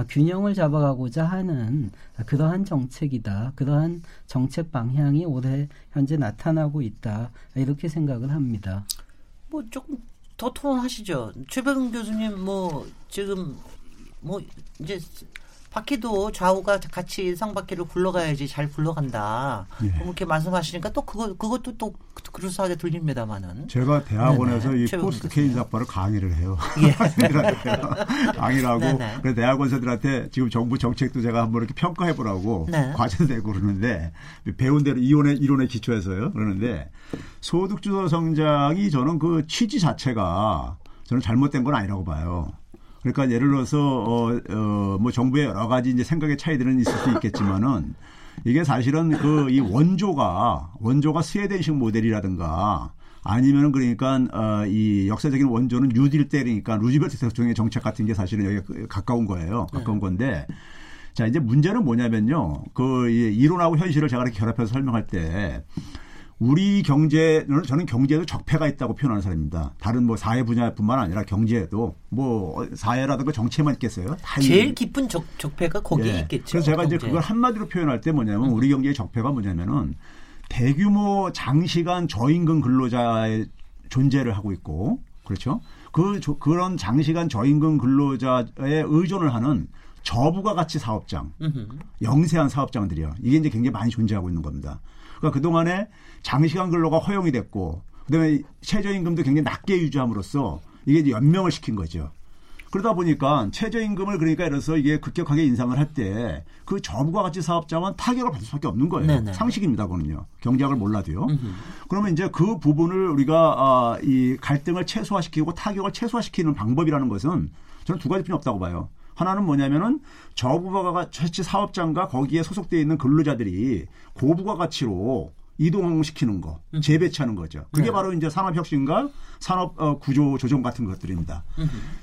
균형을 잡아가고자 하는 그러한 정책이다. 그러한 정책 방향이 올해 현재 나타나고 있다. 이렇게 생각을 합니다. 뭐 조금 더 토론하시죠. 최백은 교수님 뭐 지금 뭐 이제 바퀴도 좌우가 같이 쌍바퀴를 굴러가야지 잘 굴러간다. 예. 뭐 이렇게 말씀하시니까 또 그거 그것도 또 그럴싸하게 들립니다만은. 제가 대학원에서 네네. 이 포스트. 케인즈 학파를 강의를 해요. 예. 강의를 하고. 그래서 대학원생들한테 지금 정부 정책도 제가 한번 이렇게 평가해 보라고 네. 과제도 내고 그러는데 배운 대로 이론의 이론에 기초해서요. 그러는데 소득주도 성장이 저는 그 취지 자체가 저는 잘못된 건 아니라고 봐요. 그러니까 예를 들어서 어, 어, 뭐 정부의 여러 가지 이제 생각의 차이들은 있을 수 있겠지만은 이게 사실은 그 이 원조가 원조가 스웨덴식 모델이라든가 아니면은 그러니까 어, 이 역사적인 원조는 뉴딜 때 그러니까 루즈벨트 대통령의 정책 같은 게 사실은 여기 가까운 거예요. 가까운 건데 자 이제 문제는 뭐냐면요. 그이 이론하고 현실을 제가 이렇게 결합해서 설명할 때 우리 경제는 저는 경제에도 적폐가 있다고 표현하는 사람입니다. 다른 뭐 사회 분야뿐만 아니라 경제에도 뭐 사회라든가 정치에만 있겠어요. 다 제일 깊은 적, 적폐가 거기에 예. 있겠죠. 그래서 제가 이제 경제. 그걸 한마디로 표현할 때 뭐냐면 우리 경제의 적폐가 뭐냐면은 대규모 장시간 저임금 근로자의 존재를 하고 있고 그렇죠. 그 조- 그런 장시간 저임금 근로자에 의존을 하는 저부가 가치 사업장, 음흠. 영세한 사업장들이요. 이게 이제 굉장히 많이 존재하고 있는 겁니다. 그러니까 그동안에 장시간 근로가 허용이 됐고 그다음에 최저임금도 굉장히 낮게 유지함으로써 이게 이제 연명을 시킨 거죠. 그러다 보니까 최저임금을 그러니까 예를 들어서 이게 급격하게 인상을 할 때 그 저부가 가치 사업자만 타격을 받을 수밖에 없는 거예요. 네네. 상식입니다, 그거는요. 경제학을 몰라도요. 그러면 이제 그 부분을 우리가 아, 이 갈등을 최소화시키고 타격을 최소화시키는 방법이라는 것은 저는 두 가지뿐이 없다고 봐요. 하나는 뭐냐면은 저부가 가치 사업장과 거기에 소속되어 있는 근로자들이 고부가 가치로 이동시키는 거, 재배치하는 거죠. 그게 네. 바로 이제 산업혁신과 산업 어, 구조 조정 같은 것들입니다.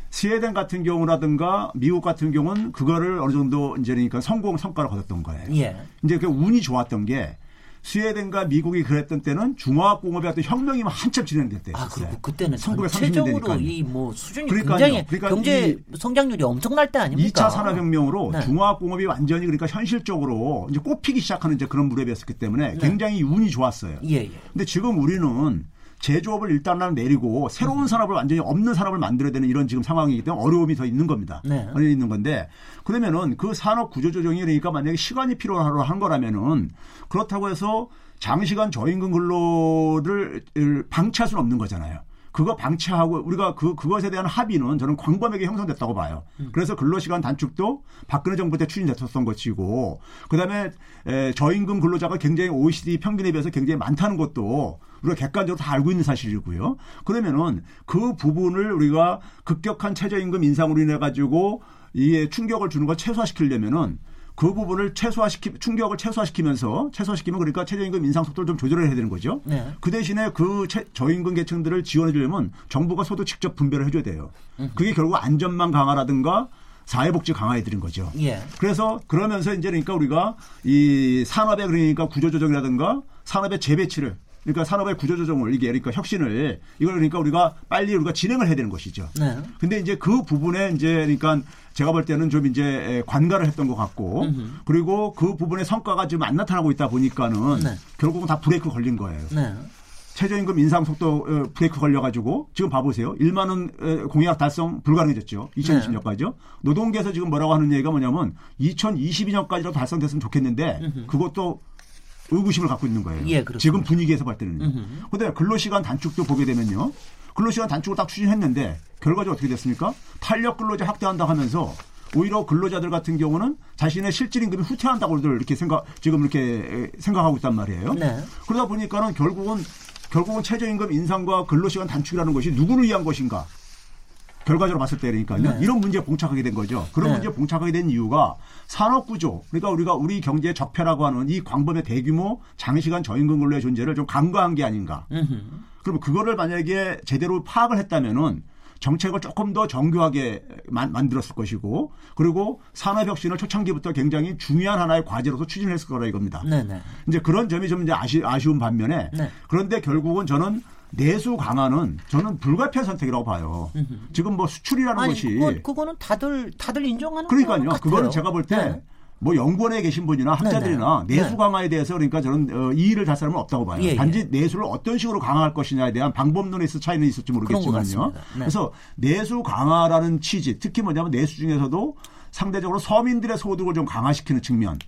스웨덴 같은 경우라든가 미국 같은 경우는 그거를 어느 정도 이제 그러니까 성공 성과를 거뒀던 거예요. 예. 이제 그 운이 좋았던 게 스웨덴과 미국이 그랬던 때는 중화학공업의 어떤 혁명이 한참 진행될 때였어요. 아, 그리고 그때는 1930 전체적으로. 이 뭐 수준이 그러니까요. 굉장히 그러니까 경제 이 성장률이 엄청날 때 아닙니까? 2차 산업혁명으로 네. 중화학공업이 완전히 그러니까 현실적으로 이제 꼽히기 시작하는 이제 그런 무렵이었기 때문에 네. 굉장히 운이 좋았어요. 예, 예. 근데 지금 우리는 제조업을 일단은 내리고 음. 새로운 산업을 완전히 없는 산업을 만들어야 되는 이런 지금 상황이기 때문에 어려움이 더 있는 겁니다. 네. 어려움이 있는 건데 그러면은 그 산업 구조 조정이 그러니까 만약에 시간이 필요로 한 거라면은 그렇다고 해서 장시간 저임금 근로를 방치할 수는 없는 거잖아요. 그거 방치하고 우리가 그 그것에 대한 합의는 저는 광범위하게 형성됐다고 봐요. 그래서 근로시간 단축도 박근혜 정부 때 추진됐었던 것이고 그다음에 에, 저임금 근로자가 굉장히 OECD 평균에 비해서 굉장히 많다는 것도 우리가 객관적으로 다 알고 있는 사실이고요. 그러면은 그 부분을 우리가 급격한 최저임금 인상으로 인해 가지고 이에 충격을 주는 걸 최소화시키려면은 그 부분을 최소화시키 충격을 최소화시키면서 최소화시키면 그러니까 최저임금 인상 속도를 좀 조절을 해야 되는 거죠. 네. 그 대신에 그 최, 저임금 계층들을 지원해 주려면 정부가 소득 직접 분배를 해줘야 돼요. 그게 결국 안전망 강화라든가 사회복지 강화해 드린 거죠. 예. 그래서 그러면서 이제 그러니까 우리가 이 산업의 그러니까 구조조정이라든가 산업의 재배치를 그러니까 산업의 구조조정을 이게 그러니까 혁신을 이걸 그러니까 우리가 빨리 우리가 진행을 해야 되는 것이죠. 네. 근데 이제 그 부분에 이제 그러니까 제가 볼 때는 좀 이제 관가를 했던 것 같고 그리고 그 부분의 성과가 지금 안 나타나고 있다 보니까는 네. 결국은 다 브레이크 걸린 거예요. 네. 최저임금 인상 속도 어, 브레이크 걸려가지고 지금 봐보세요. 1만 원 어, 공약 달성 불가능해졌죠. 2020년까지요. 노동계에서 지금 뭐라고 하는 얘기가 뭐냐면 2022년까지라도 달성됐으면 좋겠는데 그것도 의구심을 갖고 있는 거예요. 예. 지금 분위기에서 볼 때는요. 그런데 근로시간 단축도 보게 되면요. 근로시간 단축을 딱 추진했는데 결과적으로 어떻게 됐습니까? 탄력 근로자 확대한다 하면서 오히려 근로자들 같은 경우는 자신의 실질 임금이 후퇴한다고들 이렇게 생각 지금 이렇게 생각하고 있단 말이에요. 네. 그러다 보니까는 결국은 결국은 최저임금 인상과 근로시간 단축이라는 것이 누구를 위한 것인가? 결과적으로 봤을 때 그러니까요. 네. 이런 문제에 봉착하게 된 거죠. 그런 네. 문제에 봉착하게 된 이유가 산업 구조. 그러니까 우리가 우리 경제의 적폐라고 하는 이 광범의 대규모 장시간 저임금 근로의 존재를 좀 간과한 게 아닌가. 그러면 그거를 만약에 제대로 파악을 했다면은 정책을 조금 더 정교하게 만, 만들었을 것이고 그리고 산업 혁신을 초창기부터 굉장히 중요한 하나의 과제로서 추진했을 거라 이겁니다. 네. 네. 이제 그런 점이 좀 이제 아쉬, 아쉬운 반면에 네. 그런데 결국은 저는 내수 강화는 저는 불가피한 선택이라고 봐요. 지금 뭐 수출이라는 아니 것이 그건 그거는 다들 다들 인정하는 그러니까요. 것 그거는. 제가 볼때 네. 뭐 연구원에 계신 분이나 학자들이나 네, 네. 내수 강화에 대해서 그러니까 저는 어, 이의를 달 사람은 없다고 봐요. 예, 예. 단지 내수를 어떤 식으로 강화할 것이냐에 대한 방법론에 있어 차이는 있을지 모르겠지만요. 네. 그래서 내수 강화라는 취지, 특히 뭐냐면 내수 중에서도 상대적으로 서민들의 소득을 좀 강화시키는 측면,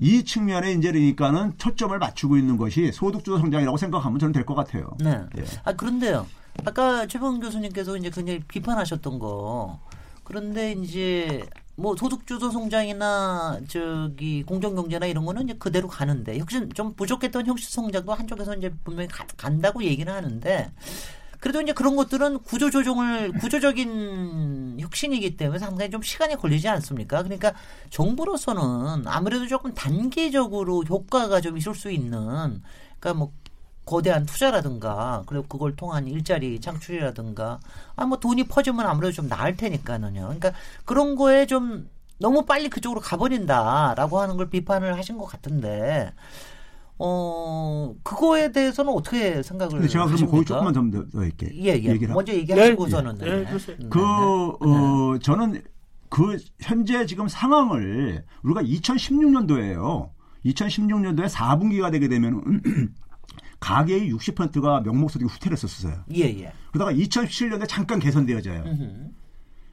이 측면에 이제 그러니까는 초점을 맞추고 있는 것이 소득주도 성장이라고 생각하면 저는 될 것 같아요. 네. 예. 아 그런데요. 아까 최범 교수님께서 이제 굉장히 비판하셨던 거. 그런데 이제 뭐 소득주도 성장이나 저기 공정경제나 이런 거는 이제 그대로 가는데 혁신 좀 부족했던 혁신 성장도 한쪽에서 이제 분명히 가- 간다고 얘기는 하는데 그래도 이제 그런 것들은 구조 조정을 구조적인 혁신이기 때문에 상당히 좀 시간이 걸리지 않습니까? 그러니까 정부로서는 아무래도 조금 단계적으로 효과가 좀 있을 수 있는 그러니까 뭐 거대한 투자라든가 그리고 그걸 통한 일자리 창출이라든가 아 뭐 돈이 퍼지면 아무래도 좀 나을 테니까는요. 그러니까 그런 거에 좀 너무 빨리 그쪽으로 가버린다라고 하는 걸 비판을 하신 것 같은데 어 그거에 대해서는 어떻게 생각을 근데 제가 그러면? 거기 조금만 더, 더 이렇게 예, 예. 얘기를 먼저 얘기하시고서는 네, 네. 네. 네, 그, 네. 어, 저는 그 현재 지금 상황을 우리가 2016년도에요. 2016년도에 4분기가 되게 되면 가계의 60%가 명목소득이 후퇴를 했었어요. 예, 예. 그러다가 2017년에 잠깐 개선되어져요.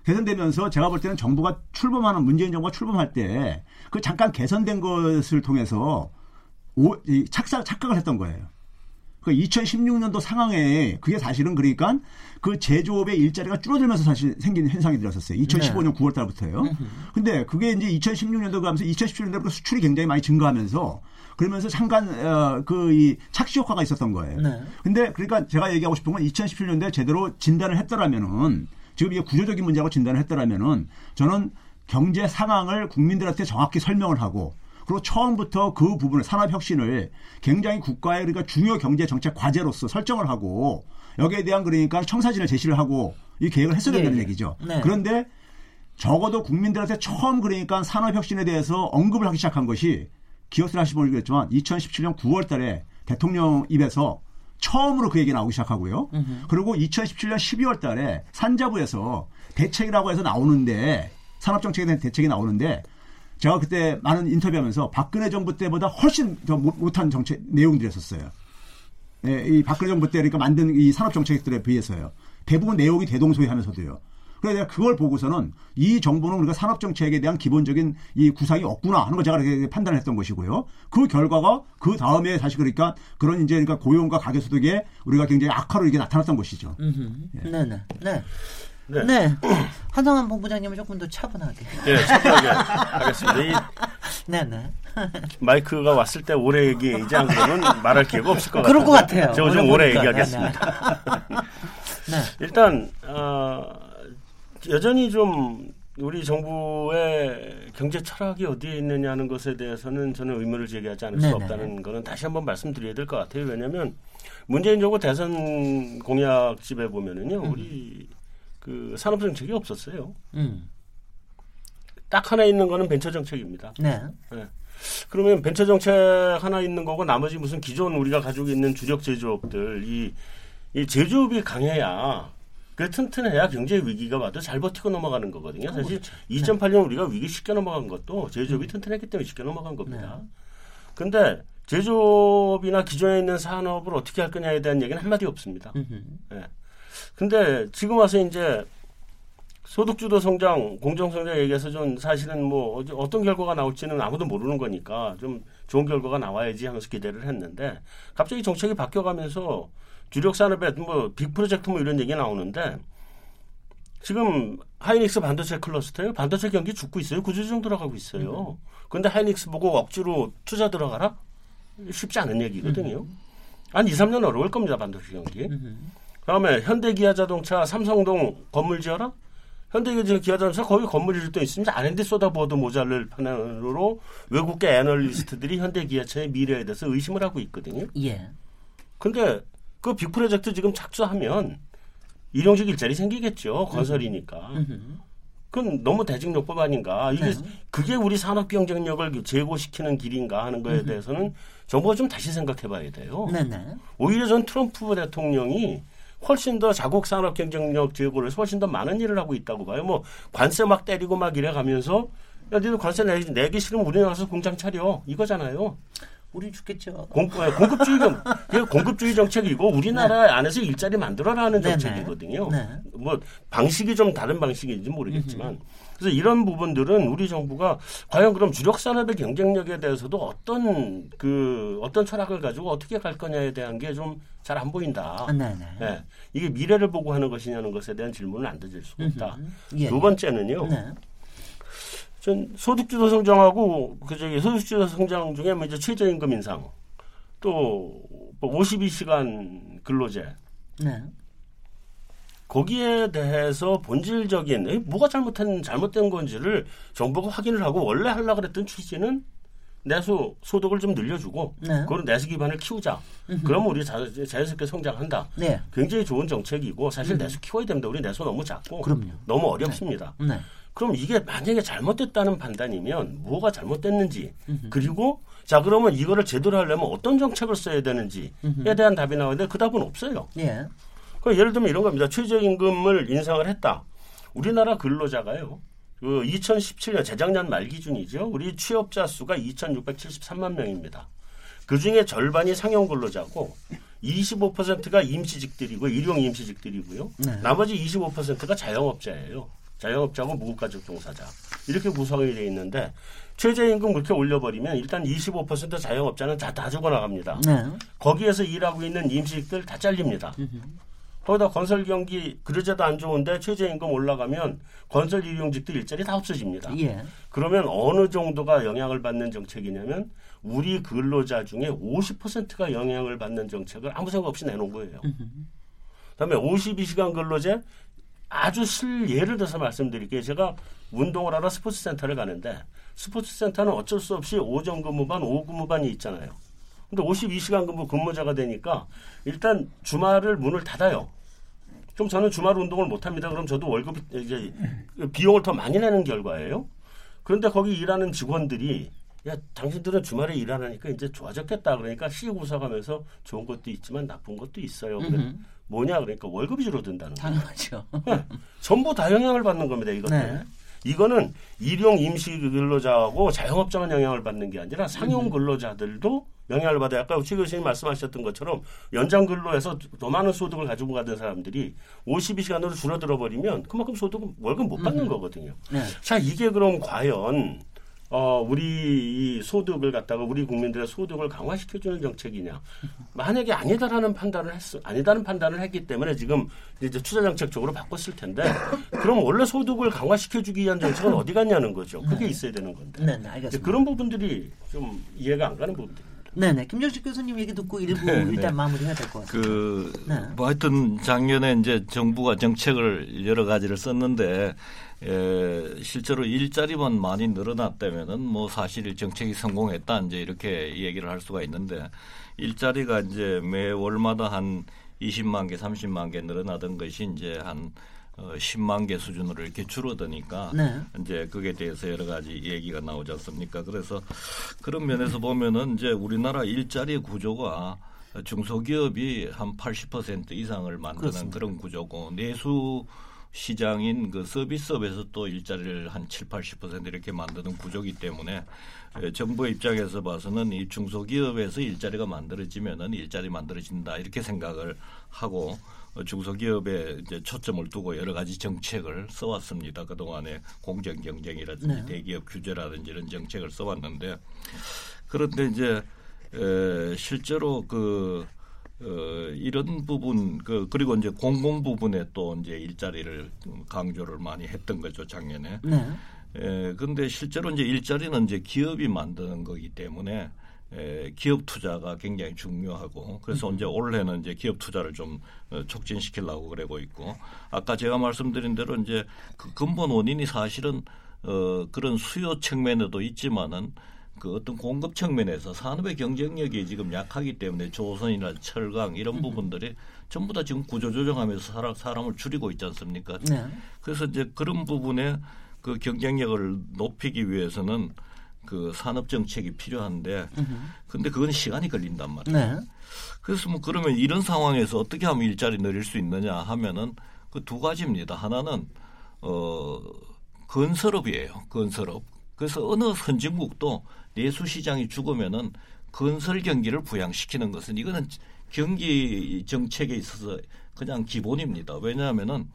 개선되면서 제가 볼 때는 정부가 출범하는 문재인 정부가 출범할 때 그 잠깐 개선된 것을 통해서 오, 이 착각, 착각을 했던 거예요. 그 2016년도 상황에 그게 사실은 그러니까 그 제조업의 일자리가 줄어들면서 사실 생긴 현상이 들었었어요. 2015년 9월 달부터요. 근데 그게 이제 2016년도 가면서 2017년도 수출이 굉장히 많이 증가하면서 그러면서 잠깐 어, 그이 착시 효과가 있었던 거예요. 네. 근데 그러니까 제가 얘기하고 싶은 건 2017년도에 제대로 진단을 했더라면은 지금 이게 구조적인 문제라고 진단을 했더라면은 저는 경제 상황을 국민들한테 정확히 설명을 하고 그리고 처음부터 그 부분을 산업 혁신을 굉장히 국가의 그러니까 중요 경제 정책 과제로서 설정을 하고 여기에 대한 그러니까 청사진을 제시를 하고 이 계획을 했어야 된다는 예, 예. 얘기죠. 네. 그런데 적어도 국민들한테 처음 그러니까 산업 혁신에 대해서 언급을 하기 시작한 것이 기억을 하시면 모르겠지만 2017년 9월 달에 대통령 입에서 처음으로 그 얘기 나오기 시작하고요. 그리고 2017년 12월 달에 산자부에서 대책이라고 해서 나오는데 산업정책에 대한 대책이 나오는데 제가 그때 많은 인터뷰하면서 박근혜 정부 때보다 훨씬 더 못- 못한 정책 내용들이었었어요. 예, 이 박근혜 정부 때 그러니까 만든 이 산업 정책들에 비해서요. 대부분 내용이 대동소이하면서도요. 그래서 내가 그걸 보고서는 이 정부는 우리가 산업 정책에 대한 기본적인 이 구상이 없구나 하는 걸 제가 이렇게 판단을 했던 것이고요. 그 결과가 그 다음에 사실 그러니까 그런 이제 그러니까 고용과 가계 소득에 우리가 굉장히 악화로 이게 나타났던 것이죠. 네, 네. 네. 네. 네. 한성환 본부장님은 조금 더 차분하게. 예, 차분하게 하겠습니다. 이 네네. 마이크가 왔을 때 오래 얘기하지 안 그러면 말할 기회가 없을 것 같아요. 그럴 것 같아요. 제가 좀 오래. 얘기하겠습니다. 네. 일단 어, 여전히 좀 우리 정부의 경제 철학이 어디에 있느냐는 것에 대해서는 저는 의문을 제기하지 않을 수 네네. 없다는 거는 다시 한번 말씀드려야 될 것 같아요. 왜냐하면 문재인 정부 대선 공약집에 보면은요, 우리 그 산업 정책이 없었어요. 음. 딱 하나 있는 거는 벤처 정책입니다. 네. 그러면 벤처 정책 하나 있는 거고 나머지 무슨 기존 우리가 가지고 있는 주력 제조업들 이, 이 제조업이 강해야 그 튼튼해야 경제 위기가 와도 잘 버티고 넘어가는 거거든요. 사실 2008년 우리가 위기 쉽게 넘어간 것도 제조업이 튼튼했기 때문에 쉽게 넘어간 겁니다. 근데 제조업이나 기존에 있는 산업을 어떻게 할 거냐에 대한 얘기는 한마디 없습니다. 음흠. 예. 근데 지금 와서 이제 소득주도 성장, 공정성장 얘기해서 좀 사실은 뭐 어떤 결과가 나올지는 아무도 모르는 거니까 좀 좋은 결과가 나와야지 하면서 기대를 했는데 갑자기 정책이 바뀌어가면서 주력 산업에 뭐 빅 프로젝트 뭐 이런 얘기 나오는데 지금 하이닉스 반도체 클러스터요. 반도체 경기 죽고 있어요. 구조조정 들어가고 있어요. 근데 하이닉스 보고 억지로 투자 들어가라? 쉽지 않은 얘기거든요. 한 2, 3년 어려울 겁니다. 반도체 경기. 그 다음에 현대기아 자동차 삼성동 건물 지어라? 현대기아 자동차 거기 건물 지을 때 있습니다. R&D 쏟아부어도 모자랄 판으로 외국계 애널리스트들이 현대기아차의 미래에 대해서 의심을 하고 있거든요. 예. 근데 그 빅 프로젝트 지금 착수하면 일용직 일자리 생기겠죠. 건설이니까. 그건 너무 대직요법 아닌가. 이게 네. 그게 우리 산업 경쟁력을 제고시키는 길인가 하는 거에 대해서는 정부가 좀 다시 생각해 봐야 돼요. 네 네. 오히려 전 트럼프 대통령이 훨씬 더 자국 산업 경쟁력 제고를 훨씬 더 많은 일을 하고 있다고 봐요. 뭐 관세 막 때리고 막 이래 가면서 야, 니들 관세 내, 내기 싫으면 우리 나가서 공장 차려. 이거잖아요. 우리 죽겠죠. 공, 예, 공급주의 경, 이게 공급주의 정책이고 우리나라 안에서 일자리 만들어라는 네네. 정책이거든요. 네. 뭐 방식이 좀 다른 방식인지 모르겠지만 그래서 이런 부분들은 우리 정부가 과연 그럼 주력 산업의 경쟁력에 대해서도 어떤 그 어떤 철학을 가지고 어떻게 갈 거냐에 대한 게 좀 잘 안 보인다. 아, 네네. 예, 이게 미래를 보고 하는 것이냐는 것에 대한 질문은 안 던질 수가 없다. 예. 두 번째는요. 네. 전 소득주도 성장하고 그 저기 소득주도 성장 중에 뭐 이제 최저임금 인상 또뭐 52시간 근로제 네. 거기에 대해서 본질적인 뭐가 잘못한 잘못된 건지를 정부가 확인을 하고 원래 하려고 그랬던 취지는 내수 소득을 좀 늘려주고 네. 그런 내수 기반을 키우자. 그러면 우리 자, 자연스럽게 성장한다. 네. 굉장히 좋은 정책이고 사실 내수 키워야 됩니다. 우리 내수 너무 작고 그럼요. 너무 어렵습니다. 네. 그럼 이게 만약에 잘못됐다는 판단이면 뭐가 잘못됐는지 그리고 자 그러면 이거를 제대로 하려면 어떤 정책을 써야 되는지에 대한 답이 나오는데 그 답은 없어요. 예. 그 예를 들면 이런 겁니다. 최저임금을 인상을 했다. 우리나라 근로자가요. 그 2017년 재작년 말 기준이죠. 우리 취업자 수가 2,673만 명입니다. 그 중에 절반이 상용 근로자고 25%가 임시직들이고 일용 임시직들이고요. 네. 나머지 25%가 자영업자예요. 자영업자고 무급가족 종사자 이렇게 구성이 되어 있는데 최저임금 그렇게 올려버리면 일단 25% 자영업자는 다, 다 죽어나갑니다. 네. 거기에서 일하고 있는 임시직들 다 잘립니다. 거기다 건설 경기 그러자도 안 좋은데 최저임금 올라가면 건설 일용직들 일자리 다 없어집니다. 예. 그러면 어느 정도가 영향을 받는 정책이냐면 우리 근로자 중에 50%가 영향을 받는 정책을 아무 생각 없이 내놓은 거예요. 그다음에 52시간 근로제 아주 실 예를 들어서 말씀드릴게요. 제가 운동을 하러 스포츠 센터를 가는데 스포츠 센터는 어쩔 수 없이 오전 근무반, 오후 근무반이 있잖아요. 근데 52시간 근무 근무자가 되니까 일단 주말을 문을 닫아요. 그럼 저는 주말 운동을 못 합니다. 그럼 저도 월급이 이제 비용을 더 많이 내는 결과예요. 그런데 거기 일하는 직원들이 야 당신들은 주말에 일하니까 이제 좋아졌겠다 그러니까 씩 웃어가면서 좋은 것도 있지만 나쁜 것도 있어요. 뭐냐 그러니까 월급이 줄어든다는 거예요. 당연하죠. 네. 전부 다 영향을 받는 겁니다. 이것 때문에. 네. 이거는 일용 임시 근로자하고 자영업자만 영향을 받는 게 아니라 상용 근로자들도 영향을 받아요. 아까 최 교수님 말씀하셨던 것처럼 연장 근로에서 더 많은 소득을 가지고 가던 사람들이 52시간으로 줄어들어 버리면 그만큼 소득은 월급 못 받는 거거든요. 네. 자, 이게 그럼 과연 어, 우리 이 소득을 갖다가 우리 국민들의 소득을 강화시켜주는 정책이냐. 만약에 아니다라는 판단을 했, 아니다는 판단을 했기 때문에 지금 이제 투자 정책 쪽으로 바꿨을 텐데 그럼 원래 소득을 강화시켜주기 위한 정책은 어디 갔냐는 거죠. 그게 있어야 되는 건데. 네, 네, 알겠습니다. 그런 부분들이 좀 이해가 안 가는 부분들입니다. 네네. 김정식 교수님 얘기 듣고 일부 일단 마무리해야 될 것 같아요. 그, 네. 뭐 하여튼 작년에 이제 정부가 정책을 여러 가지를 썼는데, 에, 실제로 일자리만 많이 늘어났다면은 뭐 사실 정책이 성공했다 이제 이렇게 얘기를 할 수가 있는데, 일자리가 이제 매 월마다 한 20만 개, 30만 개 늘어나던 것이 이제 한 어, 10만 개 수준으로 이렇게 줄어드니까 네. 이제 그게 대해서 여러 가지 얘기가 나오지 않습니까? 그래서 그런 면에서 보면은 이제 우리나라 일자리 구조가 중소기업이 한 80% 이상을 만드는 그렇습니다. 그런 구조고 내수 시장인 그 서비스업에서 또 일자리를 한 7, 80% 이렇게 만드는 구조기 때문에 에, 정부의 입장에서 봐서는 이 중소기업에서 일자리가 만들어지면은 일자리 만들어진다 이렇게 생각을 하고 어, 중소기업에 이제 초점을 두고 여러 가지 정책을 써왔습니다. 그 동안에 공정 경쟁이라든지 네. 대기업 규제라든지 이런 정책을 써왔는데 그런데 이제 에, 실제로 그 어, 이런 부분 그 그리고 이제 공공 부분에 또 이제 일자리를 강조를 많이 했던 거죠 작년에. 네. 에, 근데 실제로 이제 일자리는 이제 기업이 만드는 거기 때문에 에, 기업 투자가 굉장히 중요하고 그래서 이제 올해는 이제 기업 투자를 좀 어, 촉진시키려고 그러고 있고 아까 제가 말씀드린 대로 이제 그 근본 원인이 사실은 어, 그런 수요 측면에도 있지만은 그 어떤 공급 측면에서 산업의 경쟁력이 지금 약하기 때문에 조선이나 철강 이런 부분들이 전부 다 지금 구조조정하면서 사람, 사람을 줄이고 있지 않습니까? 네. 그래서 이제 그런 부분에 그 경쟁력을 높이기 위해서는 그 산업 정책이 필요한데 근데 그건 시간이 걸린단 말이에요. 네. 그래서 뭐 그러면 이런 상황에서 어떻게 하면 일자리 늘릴 수 있느냐 하면은 그 두 가지입니다. 하나는 어 건설업이에요. 건설업. 그래서 어느 선진국도 내수 시장이 죽으면은 건설 경기를 부양시키는 것은 이거는 경기 정책에 있어서 그냥 기본입니다. 왜냐하면은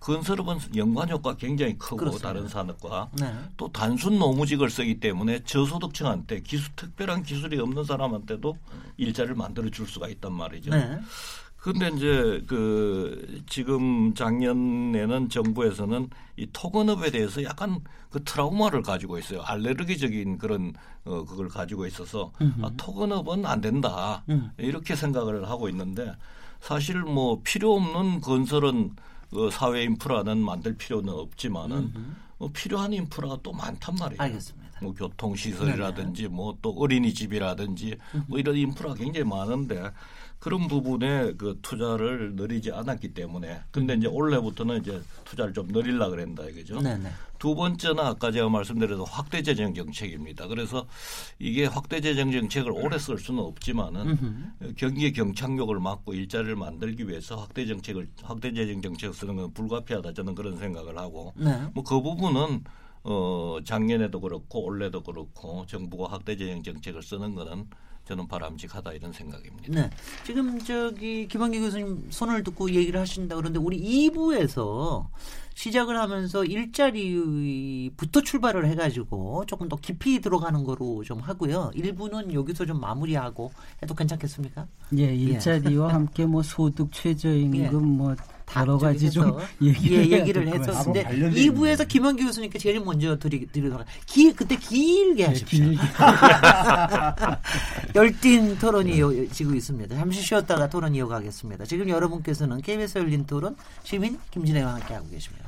건설업은 연관 효과 굉장히 크고 그렇습니다. 다른 산업과 네. 또 단순 노무직을 쓰기 때문에 저소득층한테 기술 특별한 기술이 없는 사람한테도 일자리를 만들어 줄 수가 있단 말이죠. 네. 근데 이제 그 지금 작년에는 정부에서는 이 토건업에 대해서 약간 그 트라우마를 가지고 있어요. 알레르기적인 그런 어 그걸 가지고 있어서 아, 토건업은 안 된다 음. 이렇게 생각을 하고 있는데 사실 뭐 필요 없는 건설은 어, 사회 인프라는 만들 필요는 없지만은 어, 필요한 인프라가 또 많단 말이에요. 알겠습니다. 뭐 교통 시설이라든지 뭐 또 어린이집이라든지 뭐 이런 인프라가 굉장히 많은데 그런 부분에 그 투자를 늘리지 않았기 때문에 근데 이제 올해부터는 이제 투자를 좀 늘리려 그랬다 이거죠. 네네. 두 번째는 아까 제가 말씀드려도 확대 재정 정책입니다. 그래서 이게 확대 재정 정책을 오래 쓸 수는 없지만은 경기의 경착력을 막고 일자리를 만들기 위해서 확대 정책을 확대 재정 정책을 쓰는 건 불가피하다 저는 그런 생각을 하고 네. 뭐그 부분은 어 작년에도 그렇고 올해도 그렇고 정부가 확대 재정 정책을 쓰는 거는 저는 바람직하다 이런 생각입니다. 네. 지금 저기 김한기 교수님 손을 듣고 얘기를 하신다 그런데 우리 2부에서 시작을 하면서 일자리부터 출발을 해가지고 조금 더 깊이 들어가는 거로 좀 하고요. 1부는 여기서 좀 마무리하고 해도 괜찮겠습니까? 예, 일자리와 함께 뭐 소득 최저임금 예. 뭐다 여러 가지 좀 얘기를, 예, 얘기를 했었는데 같습니다. 관련된 2부에서 김한기 교수님께 제일 먼저 드리, 드리도록 길 그때 길게 하십시오. 길게. 열띤 토론이 요- 지고 있습니다. 잠시 쉬었다가 토론 이어가겠습니다. 지금 여러분께서는 KBS 열린 토론 시민 김진애와 함께하고 계십니다.